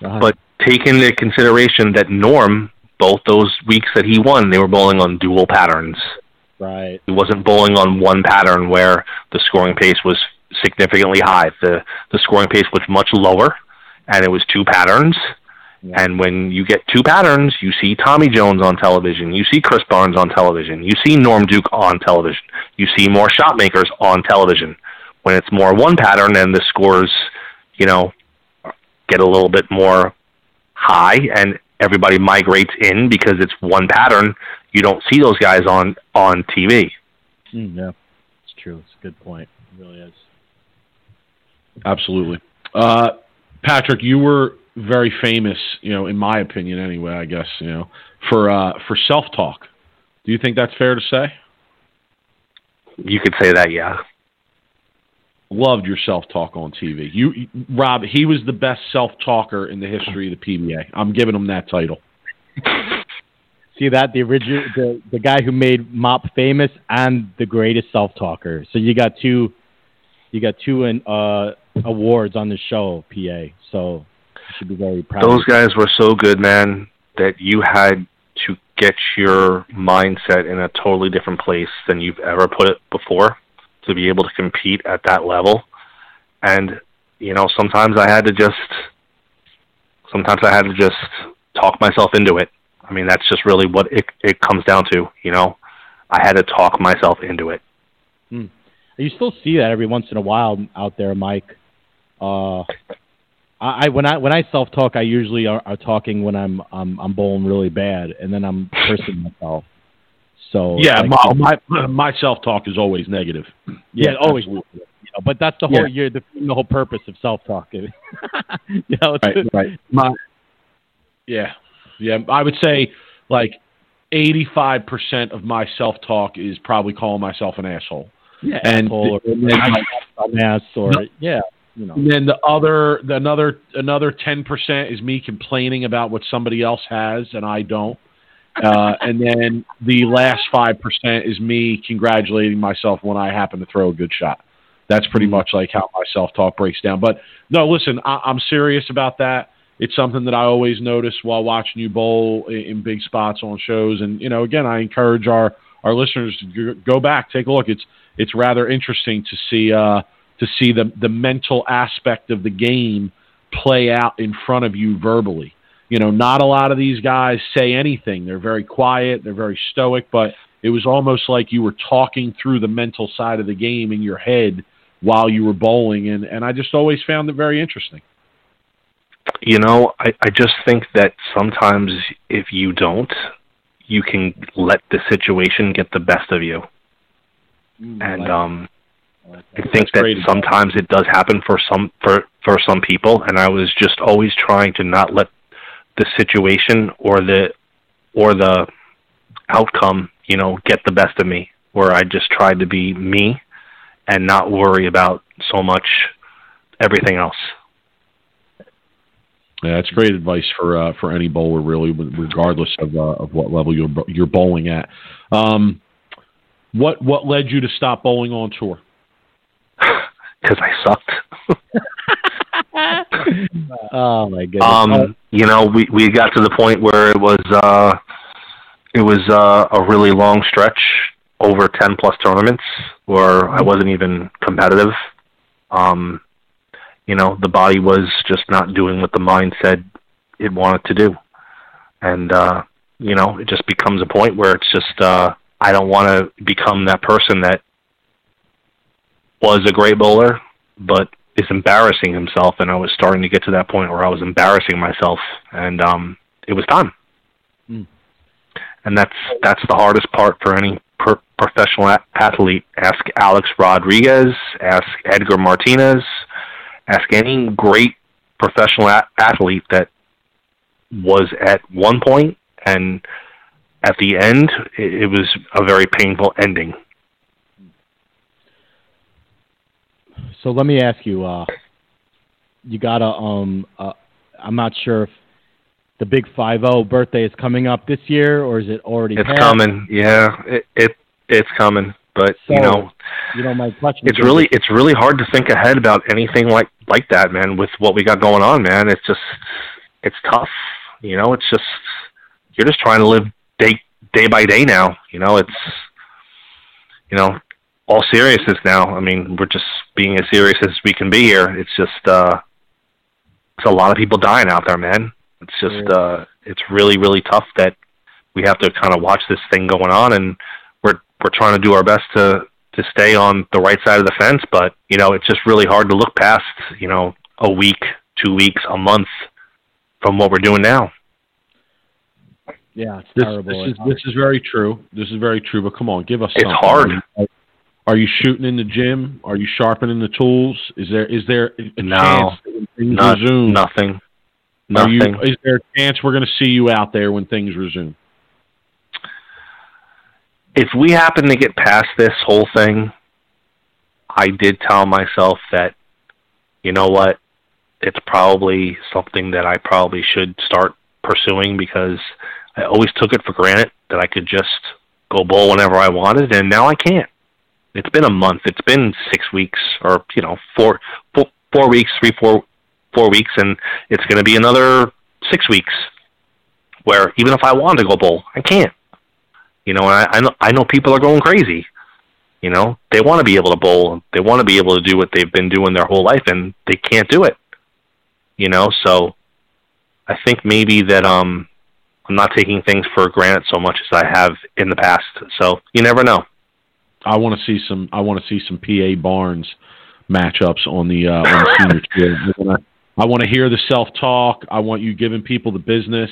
Speaker 3: God.
Speaker 4: But take into consideration that Norm, both those weeks that he won, they were bowling on dual patterns.
Speaker 3: right,
Speaker 4: He wasn't bowling on one pattern where the scoring pace was significantly high. The the scoring pace was much lower, and it was two patterns.
Speaker 3: Yeah.
Speaker 4: And when you get two patterns, you see Tommy Jones on television, you see Chris Barnes on television, you see Norm Duke on television, you see more shot makers on television. When it's more one pattern and the scores, you know, get a little bit more high and everybody migrates in because it's one pattern, you don't see those guys on on TV.
Speaker 3: Mm, yeah, it's true. It's a good point. It really is.
Speaker 2: Absolutely. Uh, Patrick, you were very famous, you know, in my opinion anyway, I guess, you know, for uh, for self-talk. Do you think that's fair to say?
Speaker 4: You could say that, yeah.
Speaker 2: Loved your self-talk on TV. You Rob, he was the best self-talker in the history of the PBA. I'm giving him that title.
Speaker 3: See that the original the the guy who made Mop famous and the greatest self talker. So you got two, you got two and uh, awards on the show, PA. So you should be very proud.
Speaker 4: Those guys were so good, man, that you had to get your mindset in a totally different place than you've ever put it before to be able to compete at that level. And, you know, sometimes I had to just sometimes I had to just talk myself into it. I mean, that's just really what it it comes down to, you know. I had to talk myself into it. Hmm.
Speaker 3: You still see that every once in a while out there, Mike. Uh, I, I when I when I self talk, I usually are, are talking when I'm I'm I'm bowling really bad, and then I'm cursing myself. So
Speaker 2: Yeah,
Speaker 3: like,
Speaker 2: my my, my self-talk is always negative.
Speaker 3: yeah, always. You know, but that's the whole
Speaker 2: Yeah.
Speaker 3: year, the, the whole purpose of self talk. you know,
Speaker 2: Right, right. My, yeah, yeah. I would say like eighty-five percent of my self-talk is probably calling myself an asshole,
Speaker 3: yeah,
Speaker 2: and
Speaker 3: asshole or
Speaker 2: and like,
Speaker 3: dumbass or
Speaker 2: No.
Speaker 3: yeah, you know.
Speaker 2: and then the other, the another, another ten percent is me complaining about what somebody else has and I don't. Uh, and then the last five percent is me congratulating myself when I happen to throw a good shot. That's pretty much like how my self talk breaks down. But no, listen, I, I'm serious about that. It's something that I always notice while watching you bowl in, in big spots on shows. And you know, again, I encourage our our listeners to go back, take a look. It's it's rather interesting to see uh, to see the the mental aspect of the game play out in front of you verbally. You know, not a lot of these guys say anything. They're very quiet. They're very stoic, but it was almost like you were talking through the mental side of the game in your head while you were bowling, and and I just always found it very interesting.
Speaker 4: You know, I, I just think that sometimes if you don't, you can let the situation get the best of you. And
Speaker 3: like-
Speaker 4: um
Speaker 3: I like
Speaker 4: I
Speaker 3: that.
Speaker 4: think that sometimes it does happen for some for for some people and I was just always trying to not let the situation or the or the outcome, you know, get the best of me where I just tried to be me and not worry about so much everything else.
Speaker 2: Yeah, that's great advice for uh, for any bowler, really, regardless of uh, of what level you're you're bowling at. Um, what what led you to stop bowling on tour?
Speaker 4: Because I sucked.
Speaker 3: oh my goodness!
Speaker 4: Um, you know, we we got to the point where it was uh, it was uh, a really long stretch, over ten plus tournaments, where I wasn't even competitive. Um, you know, the body was just not doing what the mind said it wanted to do. And, uh, you know, it just becomes a point where it's just, uh, I don't want to become that person that was a great bowler, but is embarrassing himself. And I was starting to get to that point where I was embarrassing myself, and um, it was time. Mm. And that's that's the hardest part for any per- professional a- athlete. Ask Alex Rodriguez, ask Edgar Martinez, Ask any great professional a- athlete that was at one point and at the end it, it was a very painful ending.
Speaker 3: So let me ask you uh you got a um uh, I'm not sure if the big 50 birthday is coming up this year or is it already
Speaker 4: It's
Speaker 3: passed?
Speaker 4: coming. Yeah, it, it it's coming. But
Speaker 3: so,
Speaker 4: you know,
Speaker 3: you know my question.
Speaker 4: It's really it's really hard to think ahead about anything like like that, man. With what we got going on, man, it's just it's tough. You know, it's just you're just trying to live day day by day now. You know, it's you know all seriousness now. I mean, we're just being as serious as we can be here. It's just uh, it's a lot of people dying out there, man. It's just uh, it's really really tough that we have to kind of watch this thing going on and we're we're trying to do our best to to stay on the right side of the fence. But you know, it's just really hard to look past you know a week, two weeks, a month from what we're doing now.
Speaker 3: Yeah, it's
Speaker 2: this,
Speaker 3: terrible.
Speaker 2: This is this is very true. This is very true. But come on, give us.
Speaker 4: Some It's
Speaker 2: something.
Speaker 4: hard.
Speaker 2: Are you, shooting in the gym? Are you sharpening the tools? Is there is there a
Speaker 4: no,
Speaker 2: chance that things
Speaker 4: not,
Speaker 2: resume?
Speaker 4: Nothing. Nothing.
Speaker 2: You, is there a chance we're going to see you out there when things resume?
Speaker 4: if we happen to get past this whole thing, I did tell myself that, you know what, it's probably something that I probably should start pursuing because I always took it for granted that I could just go bowl whenever I wanted, and now I can't. It's been a month. It's been six weeks, or you know, four, four, four weeks, three, four, four weeks, and it's going to be another six weeks. Where even if I want to go bowl, I can't. You know, I, I know I know people are going crazy. You know, they want to be able to bowl. They want to be able to do what they've been doing their whole life, and they can't do it. You know, so I think maybe that um, I'm not taking things for granted so much as I have in the past. So you never know.
Speaker 2: I want to see some. I want to see some PA Barnes matchups on the uh, on the senior tour. I want to hear the self talk. I want you giving people the business.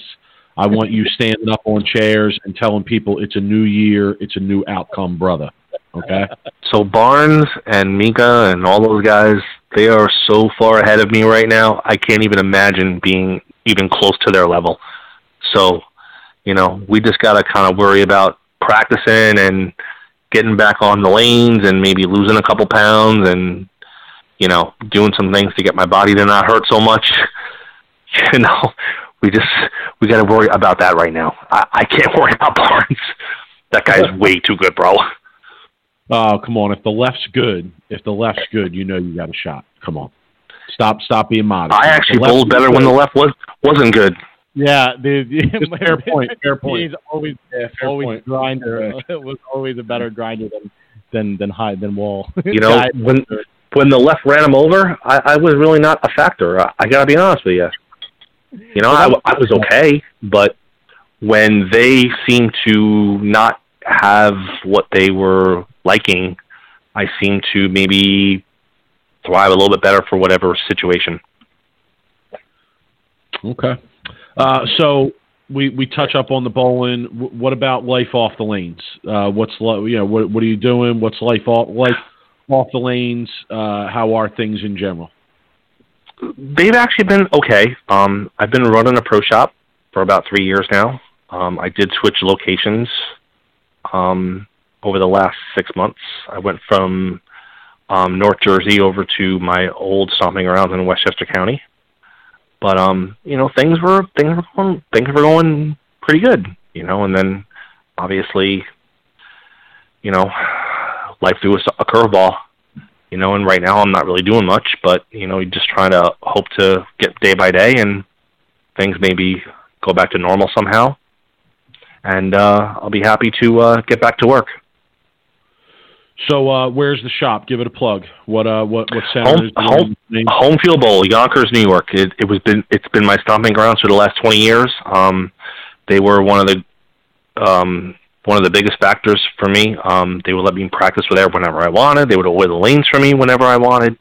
Speaker 2: I want you standing up on chairs and telling people it's a new year, it's a new outcome, brother. Okay.
Speaker 4: So Barnes and Mika and all those guys, they are so far ahead of me right now. I can't even imagine being even close to their level. So, you know, we just got to kind of worry about practicing and getting back on the lanes and maybe losing a couple pounds and you know, doing some things to get my body to not hurt so much. You know, we just we got to worry about that right now. I, I can't worry about Barnes. That guy's way too good, bro.
Speaker 2: Oh, come on! If the left's good, if the left's good, you know you got a shot. Come on, stop, stop being modest.
Speaker 4: I actually bowled better when the left was wasn't good.
Speaker 3: Yeah, the,
Speaker 2: fair point. Fair point.
Speaker 3: He's always yeah, always point. grinder. it was always a better grinder than than than high than wall.
Speaker 4: You know when when the left ran him over, I, I was really not a factor. I, I got to be honest with you. You know, I, I was okay, but when they seemed to not have what they were liking, I seemed to maybe thrive a little bit better for whatever situation.
Speaker 2: Okay. Uh, so we we touch up on the bowling. what about life off the lanes? Uh, what's you know what what are you doing? What's life off life off the lanes? Uh, how are things in general?
Speaker 4: they've actually been okay. Um, I've been running a pro shop for about three years now. Um, I did switch locations um, over the last six months. I went from um, North Jersey over to my old stomping grounds in Westchester County. But um, you know, things were things were going things were going pretty good, you know, and then obviously, you know, life threw us a curveball, you know, and right now I'm not really doing much, but you know, just trying to hope to get day by day and things maybe go back to normal somehow. And uh, I'll be happy to uh, get back to work.
Speaker 2: So uh, where's the shop? Give it a plug. What uh what what center
Speaker 4: Home,
Speaker 2: is the
Speaker 4: home,
Speaker 2: name?
Speaker 4: Homefield Bowl, Yonkers, New York. It, it was been it's been my stomping grounds for the last twenty years. Um, they were one of the um, one of the biggest factors for me. Um, they would let me practice with there whenever I wanted. They would order the lanes for me whenever I wanted.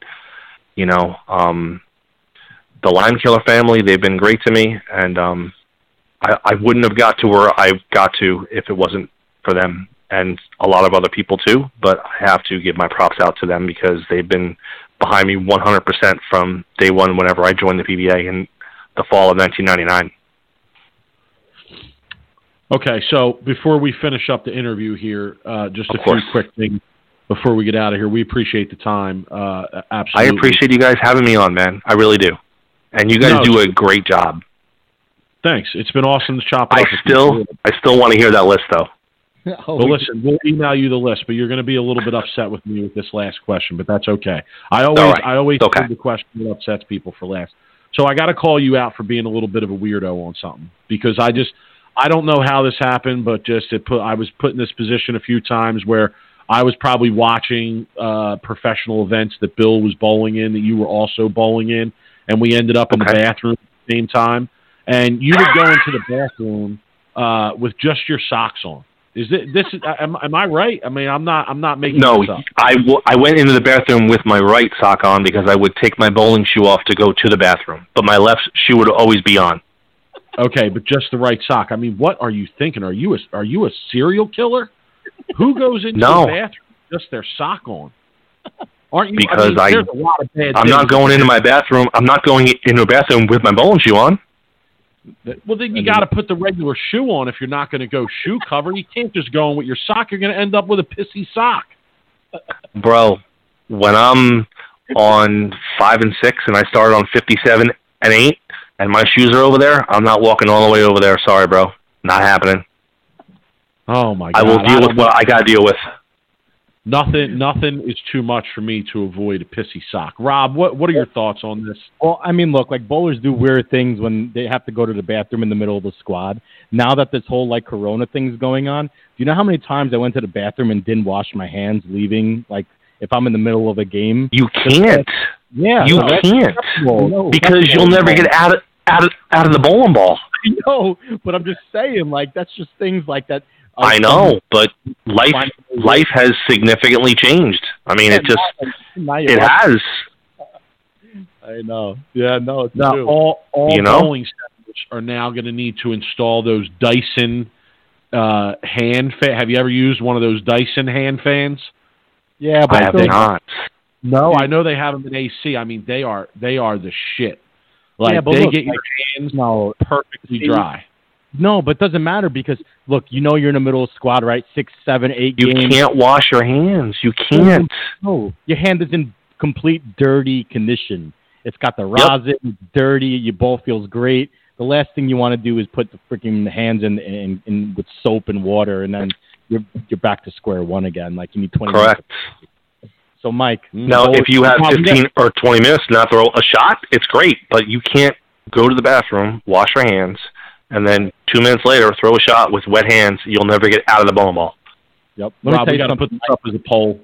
Speaker 4: You know, um, the Lime Killer family, they've been great to me, and um, I, I wouldn't have got to where I got to if it wasn't for them and a lot of other people too. But I have to give my props out to them because they've been behind me 100% from day one whenever I joined the PBA in the fall of 1999.
Speaker 2: Okay, so before we finish up the interview here, uh, just
Speaker 4: Of
Speaker 2: a
Speaker 4: course.
Speaker 2: few quick things before we get out of here. We appreciate the time. Uh,
Speaker 4: I appreciate you guys having me on, man. I really do. And you guys
Speaker 2: No,
Speaker 4: do a great job.
Speaker 2: Thanks. It's been awesome to chop
Speaker 4: I
Speaker 2: up with you.
Speaker 4: still, I still want to hear that list though.
Speaker 3: Oh,
Speaker 2: Well, listen, we'll email you the list, but you're going to be a little bit upset with me with this last question, but that's okay. I always,
Speaker 4: All right.
Speaker 2: I always
Speaker 4: It's okay.
Speaker 2: the question that upsets people for last. So I got to call you out for being a little bit of a weirdo on something because I just, I don't know how this happened, but just it put, I was put in this position a few times where I was probably watching uh, professional events that Bill was bowling in, that you were also bowling in, and we ended up in the bathroom at the same time, and you would go into the bathroom uh, with just your socks on. Is it this? Is, am, am I right? I mean, I'm not. I'm not making
Speaker 4: No,
Speaker 2: this up.
Speaker 4: I, w- I went into the bathroom with my right sock on because I would take my bowling shoe off to go to the bathroom, but my left shoe would always be on.
Speaker 2: Okay, but just the right sock. I mean, what are you thinking? Are you a are you a serial killer? Who goes into
Speaker 4: No.
Speaker 2: the bathroom just their sock on? Aren't you?
Speaker 4: Because
Speaker 2: I, mean,
Speaker 4: I
Speaker 2: a lot of bad
Speaker 4: I'm not going into my bathroom. I'm not going into a bathroom with my bowling shoe on.
Speaker 2: Well, then you got to put the regular shoe on if you're not going to go shoe cover. You can't just go in with your sock. You're going to end up with a pissy sock.
Speaker 4: Bro, when I'm on five and six and I started on 57 and eight and my shoes are over there, I'm not walking all the way over there. Sorry, bro. Not happening.
Speaker 2: Oh my God.
Speaker 4: I will deal with what I got to deal with.
Speaker 2: Nothing, nothing is too much for me to avoid a pissy sock. Rob, what what are your thoughts on this?
Speaker 3: Well, I mean, look, like bowlers do weird things when they have to go to the bathroom in the middle of the squad. Now that this whole like Corona thing's going on, do you know how many times I went to the bathroom and didn't wash my hands leaving? Like if I'm in the middle of a game.
Speaker 4: You can't.
Speaker 3: Yeah,
Speaker 4: You
Speaker 3: no,
Speaker 4: can't.
Speaker 3: No,
Speaker 4: Because you'll never get out of, out of, out of the bowling ball.
Speaker 3: No, but I'm just saying, like that's just things like that.
Speaker 4: I know, but life life has significantly changed. I mean, it just
Speaker 3: Now you're
Speaker 4: it has.
Speaker 3: I know. Yeah, no, it's
Speaker 2: Now,
Speaker 3: true.
Speaker 2: all all
Speaker 4: You know?
Speaker 2: bowling centers are now going to need to install those Dyson uh, hand fan. Have you ever used one of those Dyson hand fans?
Speaker 3: yeah, but
Speaker 4: I have
Speaker 3: still-
Speaker 4: not.
Speaker 2: No, I know they have them in AC. I mean, they are they are the shit. Like
Speaker 3: Yeah,
Speaker 2: they
Speaker 3: look,
Speaker 2: get your
Speaker 3: like-
Speaker 2: hands
Speaker 3: No,
Speaker 2: perfectly
Speaker 3: See,
Speaker 2: dry.
Speaker 3: No, but it doesn't matter because look, you know you're in the middle of squad, right? Six, seven, eight
Speaker 4: You
Speaker 3: games.
Speaker 4: You can't wash your hands. You can't.
Speaker 3: No, your hand is in complete dirty condition. It's got the rosin, dirty. Your ball feels great. The last thing you want to do is put the freaking hands in, in, in with soap and water, and then you're you're back to square one again. Like you need twenty.
Speaker 4: Correct.
Speaker 3: Minutes. So, Mike,
Speaker 4: Now,
Speaker 3: bowl-
Speaker 4: if you have
Speaker 3: Now, we
Speaker 4: 15 or 20 minutes to not throw a shot, it's great, but you can't go to the bathroom, wash your hands, and then two minutes later throw a shot with wet hands. You'll never get out of the bowling ball.
Speaker 3: Yep. Let me
Speaker 2: Rob,
Speaker 3: tell you
Speaker 2: to
Speaker 3: something.
Speaker 2: put this up as a poll.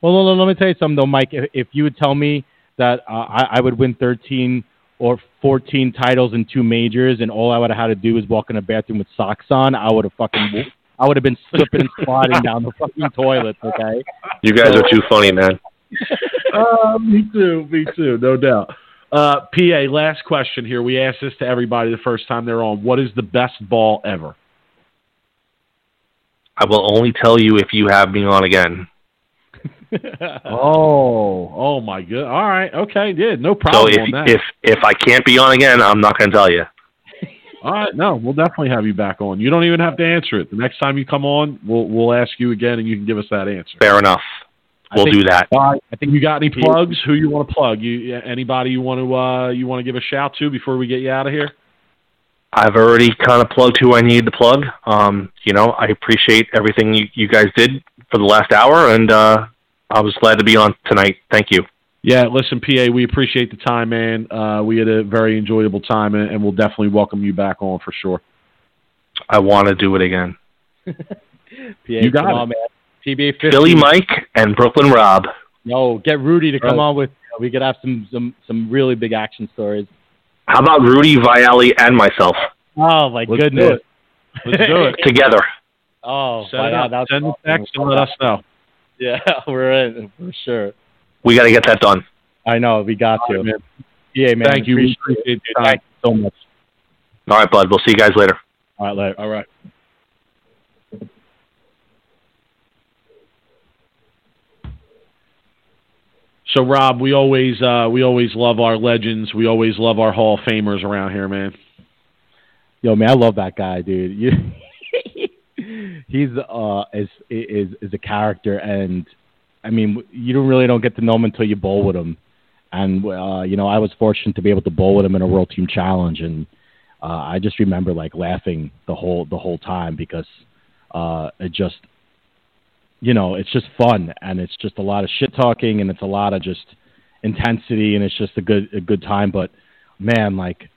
Speaker 3: Well, no, no, let me tell you something though, Mike. If, if you would tell me that uh, I, I would win 13 or 14 titles in two majors, and all I would have had to do was walk in a bathroom with socks on, I would have fucking, I would have been slipping and sliding down the fucking toilet. Okay.
Speaker 4: You guys are too funny, man.
Speaker 2: uh, me too, me too, no doubt. Uh, PA, last question here. We asked this to everybody the first time they're on. What is the best ball ever?
Speaker 4: I will only tell you if you have me on again.
Speaker 2: Oh, oh my god! All right, okay, yeah, no problem.
Speaker 4: So
Speaker 2: problem
Speaker 4: if
Speaker 2: on that.
Speaker 4: if if I can't be on again, I'm not going to tell you.
Speaker 2: All right, no, we'll definitely have you back on. You don't even have to answer it. The next time you come on, we'll we'll ask you again, and you can give us that answer.
Speaker 4: Fair enough. We'll
Speaker 3: think-
Speaker 4: do that.
Speaker 2: All right.
Speaker 3: I think
Speaker 2: You got any plugs? Who you want to plug? You anybody you want to uh, you want to give a shout to before we get you out of here?
Speaker 4: I've already kind of plugged who I need to plug. Um, you know, I appreciate everything you, you guys did for the last hour, and uh, I was glad to be on tonight. Thank you.
Speaker 2: Yeah, listen, PA, we appreciate the time, man. Uh, we had a very enjoyable time, and, and we'll definitely welcome you back on for sure.
Speaker 4: I want to do it again.
Speaker 3: PA,
Speaker 2: You got
Speaker 3: come
Speaker 2: it.
Speaker 3: on, man. PBA 50.
Speaker 4: Philly Mike and Brooklyn Rob.
Speaker 3: No, get Rudy to come
Speaker 2: Right.
Speaker 3: on with. We could have some some some really big action stories.
Speaker 4: How about Rudy Viali and myself
Speaker 3: Oh my
Speaker 2: Let's do
Speaker 3: goodness!
Speaker 2: it. Let's do it.
Speaker 4: together?
Speaker 3: Oh,
Speaker 2: Send,
Speaker 3: wow,
Speaker 2: it up.
Speaker 3: that's
Speaker 2: Send the
Speaker 3: awesome.
Speaker 2: text and let us know.
Speaker 3: Yeah, we're in for sure.
Speaker 4: We got to get that done.
Speaker 3: I know we got
Speaker 2: All
Speaker 3: to.
Speaker 2: right, man.
Speaker 3: Yeah, man.
Speaker 2: Thank you.
Speaker 3: Appreciate
Speaker 2: appreciate
Speaker 3: it. Thank you so much.
Speaker 4: All right, bud. We'll see you guys later.
Speaker 3: All right, later.
Speaker 2: All right. So Rob, we always uh, we always love our legends. We always love our Hall of Famers around here, man.
Speaker 3: Yo, man, I love that guy, dude. You, he's uh is is is a character, and I mean, you don't really don't get to know him until you bowl with him. And uh, you know, I was fortunate to be able to bowl with him in a World Team Challenge, and uh, I just remember like laughing the whole the whole time because uh, it just you know it's just fun and it's just a lot of shit talking and it's a lot of just intensity and it's just a good a good time. But man, like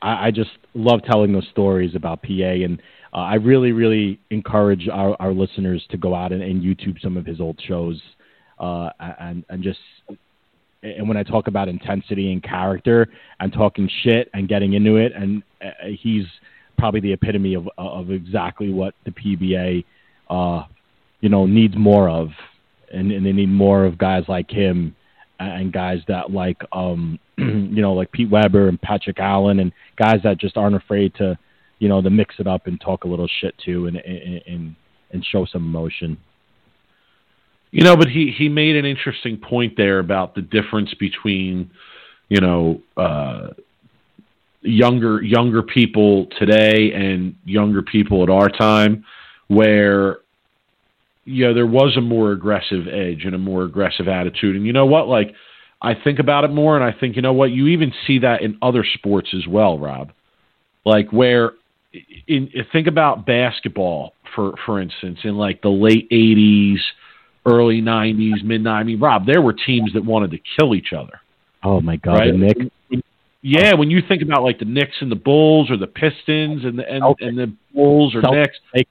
Speaker 3: I, I just love telling those stories about PA, and uh, I really, really encourage our, our listeners to go out and, and YouTube some of his old shows, uh, and and just and when I talk about intensity and character, I'm talking shit and getting into it, and uh, he's probably the epitome of of exactly what the PBA, uh, you know, needs more of, and, and they need more of guys like him and guys that like um you know like Pete Weber and Patrick Allen and guys that just aren't afraid to you know to mix it up and talk a little shit too and and and, and show some emotion.
Speaker 2: You know, but he he made an interesting point there about the difference between, you know, uh, younger younger people today and younger people at our time, where you know there was a more aggressive edge and a more aggressive attitude. And you know what? Like I think about it more, and I think you know what? You even see that in other sports as well, Rob. Like where in think about basketball for for instance in like the late 80s early 90s mid 90s I mean, rob there were teams that wanted to kill each other
Speaker 3: Oh my god,
Speaker 2: right
Speaker 3: Nick.
Speaker 2: yeah when you think about like the Knicks and the Bulls or the Pistons and the and,
Speaker 3: Celtics.
Speaker 2: and the Bulls or
Speaker 3: Celtics.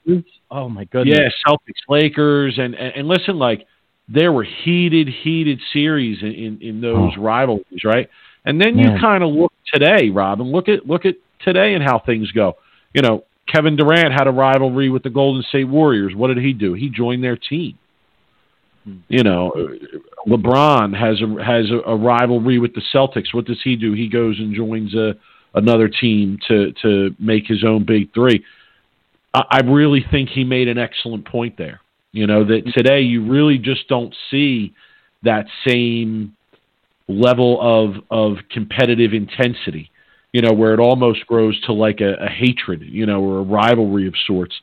Speaker 2: Knicks?
Speaker 3: Oh my goodness.
Speaker 2: yeah Celtics Lakers and, and and listen like there were heated heated series in in, in those
Speaker 3: Oh.
Speaker 2: rivalries right and then you kind of look today Rob and look at look at today and how things go you know, Kevin Durant had a rivalry with the Golden State Warriors. What did he do? He joined their team. Hmm. You know, LeBron has a has a, a rivalry with the Celtics. What does he do? He goes and joins a another team to to make his own big three. I, I really think he made an excellent point there. You know that today you really just don't see that same level of of competitive intensity you know, where it almost grows to like a, a hatred, you know, or a rivalry of sorts.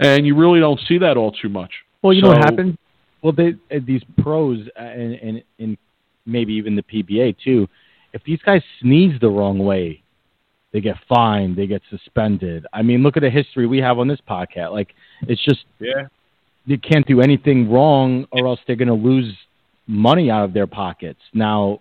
Speaker 2: And you really don't see that all too much.
Speaker 3: Well, you know what
Speaker 2: So-
Speaker 3: happens? Well, they, uh, these pros uh, and, and and maybe even the PBA too. If these guys sneeze the wrong way, they get fined. They get suspended. I mean, look at the history we have on this podcast. Like, it's just
Speaker 2: Yeah.
Speaker 3: you can't do anything wrong, or else they're going to lose money out of their pockets. Now,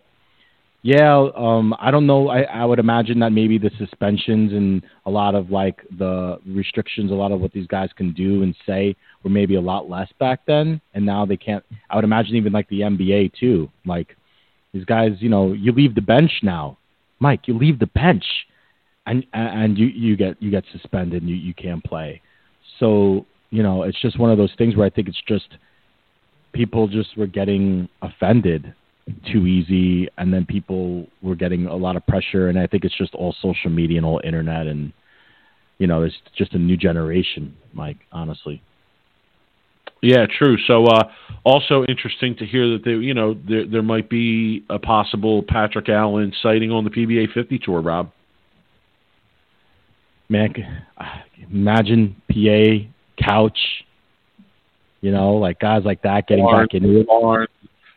Speaker 3: yeah, um, I don't know. I, I would imagine that maybe the suspensions and a lot of like the restrictions, a lot of what these guys can do and say were maybe a lot less back then, and now they can't. I would imagine even like the NBA too. Like these guys, you know, you leave the bench now, Mike. You leave the bench, and and you you get you get suspended and you you can't play. So you know, it's just one of those things where I think it's just people just were getting offended too easy, and then people were getting a lot of pressure, and I think it's just all social media and all internet, and you know, it's just a new generation, Mike. Honestly,
Speaker 2: Yeah, true. So, uh, also interesting to hear that there, you know, there there might be a possible Patrick Allen sighting on the PBA 50 tour. Rob.
Speaker 3: Man, imagine PA couch You know, like guys like that getting
Speaker 2: Barnes,
Speaker 3: back into it.
Speaker 2: Barnes.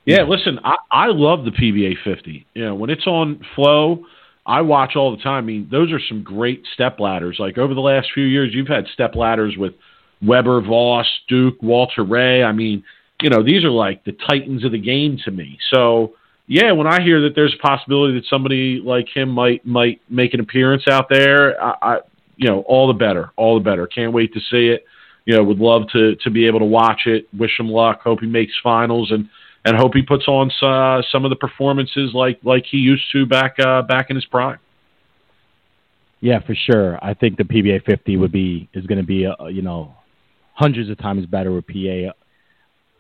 Speaker 2: Yeah, listen, I, I love the PBA 50. You know, when it's on flow, I watch all the time. I mean, those are some great step ladders. Like over the last few years, you've had step ladders with Weber, Voss, Duke, Walter Ray. I mean, you know, these are like the titans of the game to me. So, yeah, when I hear that there's a possibility that somebody like him might might make an appearance out there, I, I you know, all the better, all the better. Can't wait to see it. You know, would love to to be able to watch it. Wish him luck. Hope he makes finals and and hope he puts on uh, some of the performances like like he used to back uh, back in his prime.
Speaker 3: Yeah, for sure. I think the PBA 50 would be is going to be uh, you know hundreds of times better with PA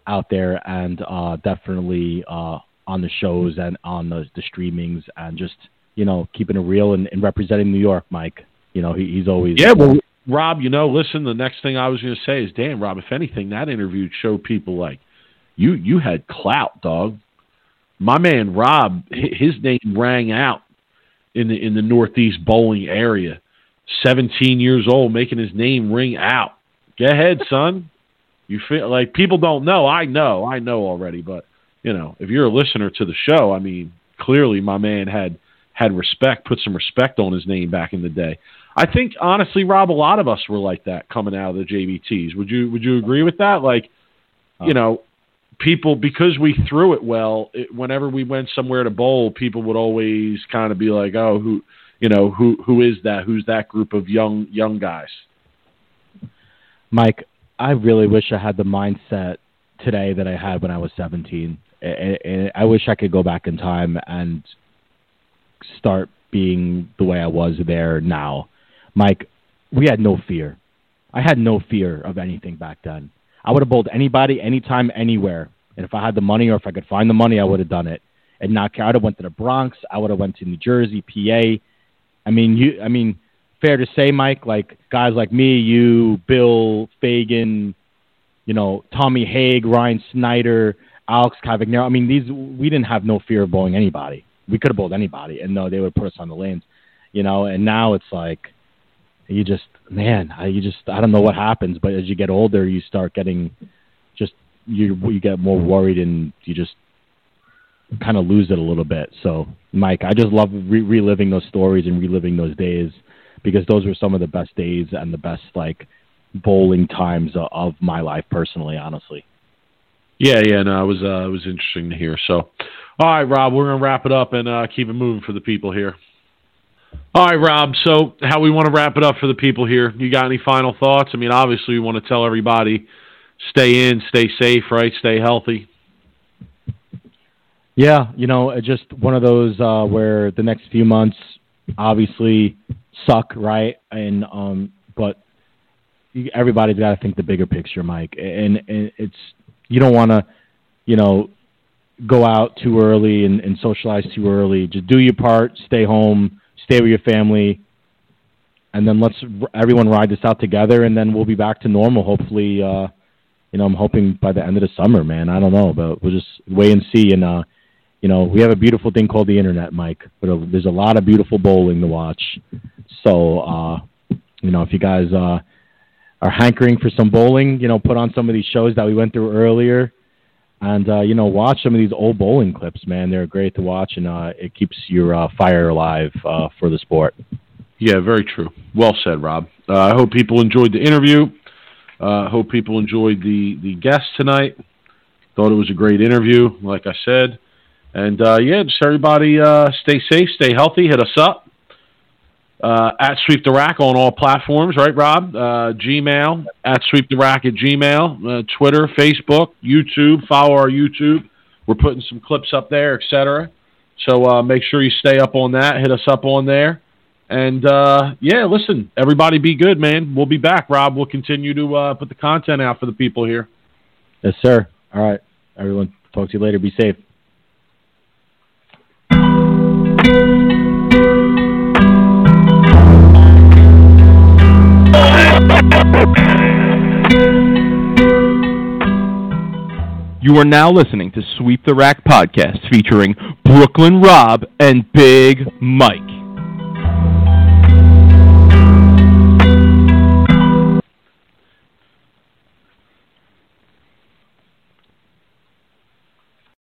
Speaker 3: out there and uh, definitely uh, on the shows and on the, the streamings and just you know keeping it real and, and representing New York, Mike. You know he, he's always
Speaker 2: yeah. Well, Rob, you know, listen. The next thing I was going to say is, damn, Rob. If anything, that interview showed people like you. You had clout, dog. My man Rob, his name rang out in the in the Northeast bowling area. Seventeen years old, making his name ring out. Go ahead, son. You feel like people don't know. I know. I know already, but you know, if you're a listener to the show, I mean, clearly my man had had respect, put some respect on his name back in the day. I think honestly, Rob, a lot of us were like that coming out of the JBTs. Would you would you agree with that? Like, you uh. know, people because we threw it well. It, whenever we went somewhere to bowl, people would always kind of be like, "Oh, who, you know, who who is that? Who's that group of young young guys?"
Speaker 3: Mike, I really wish I had the mindset today that I had when I was 17. And I wish I could go back in time and start being the way I was there now. Mike, we had no fear. I had no fear of anything back then. I would have bowled anybody, anytime, anywhere. And if I had the money or if I could find the money, I would have done it. And not care. I would have went to the Bronx. I would have went to New Jersey, PA. I mean, you. I mean, fair to say, Mike, like guys like me, you, Bill Fagan, you know, Tommy Haig, Ryan Snyder, Alex Cavagnaro. I mean, these we didn't have no fear of bowling anybody. We could have bowled anybody, and no, they would put us on the lanes, you know. And now it's like you just, man, I, you just, I don't know what happens, but as you get older, you start getting just you you get more worried, and you just kind of lose it a little bit. So, Mike, I just love re- reliving those stories and reliving those days because those were some of the best days and the best like bowling times of my life personally, honestly.
Speaker 2: Yeah, yeah, no, it was uh, it was interesting to hear. So, all right, Rob, we're gonna wrap it up and uh, keep it moving for the people here. All right, Rob. So, how we want to wrap it up for the people here? You got any final thoughts? I mean, obviously, we want to tell everybody stay in, stay safe, right? Stay healthy.
Speaker 3: Yeah, you know, just one of those uh, where the next few months, obviously, suck, right? And um, but everybody's got to think the bigger picture, Mike. And, and it's you don't want to, you know, go out too early and, and socialize too early. Just do your part, stay home, stay with your family, and then let's everyone ride this out together, and then we'll be back to normal. Hopefully, uh, you know, I'm hoping by the end of the summer, man. I don't know, but we'll just wait and see. And uh, you know, we have a beautiful thing called the internet, Mike. But uh, there's a lot of beautiful bowling to watch. So, uh, you know, if you guys uh, are hankering for some bowling, you know, put on some of these shows that we went through earlier, and uh, you know, watch some of these old bowling clips. Man, they're great to watch, and uh, it keeps your uh, fire alive uh, for the sport.
Speaker 2: Yeah, very true. Well said, Rob. Uh, I hope people enjoyed the interview. I uh, hope people enjoyed the the guest tonight. Thought it was a great interview, like I said. And yeah, just everybody stay safe, stay healthy. Hit us up uh, at Sweep the Rack on all platforms, right, Rob? Uh, Gmail, at Sweep the Rack at Gmail, uh, Twitter, Facebook, YouTube. Follow our YouTube. We're putting some clips up there, etc. So uh, make sure you stay up on that. Hit us up on there. And uh, yeah, listen, everybody be good, man. We'll be back, Rob. We'll continue to uh, put the content out for the people here.
Speaker 3: Yes, sir. All right, everyone. Talk to you later. Be safe.
Speaker 1: You are now listening to Sweep the Rack podcast featuring Brooklyn Rob and Big Mike.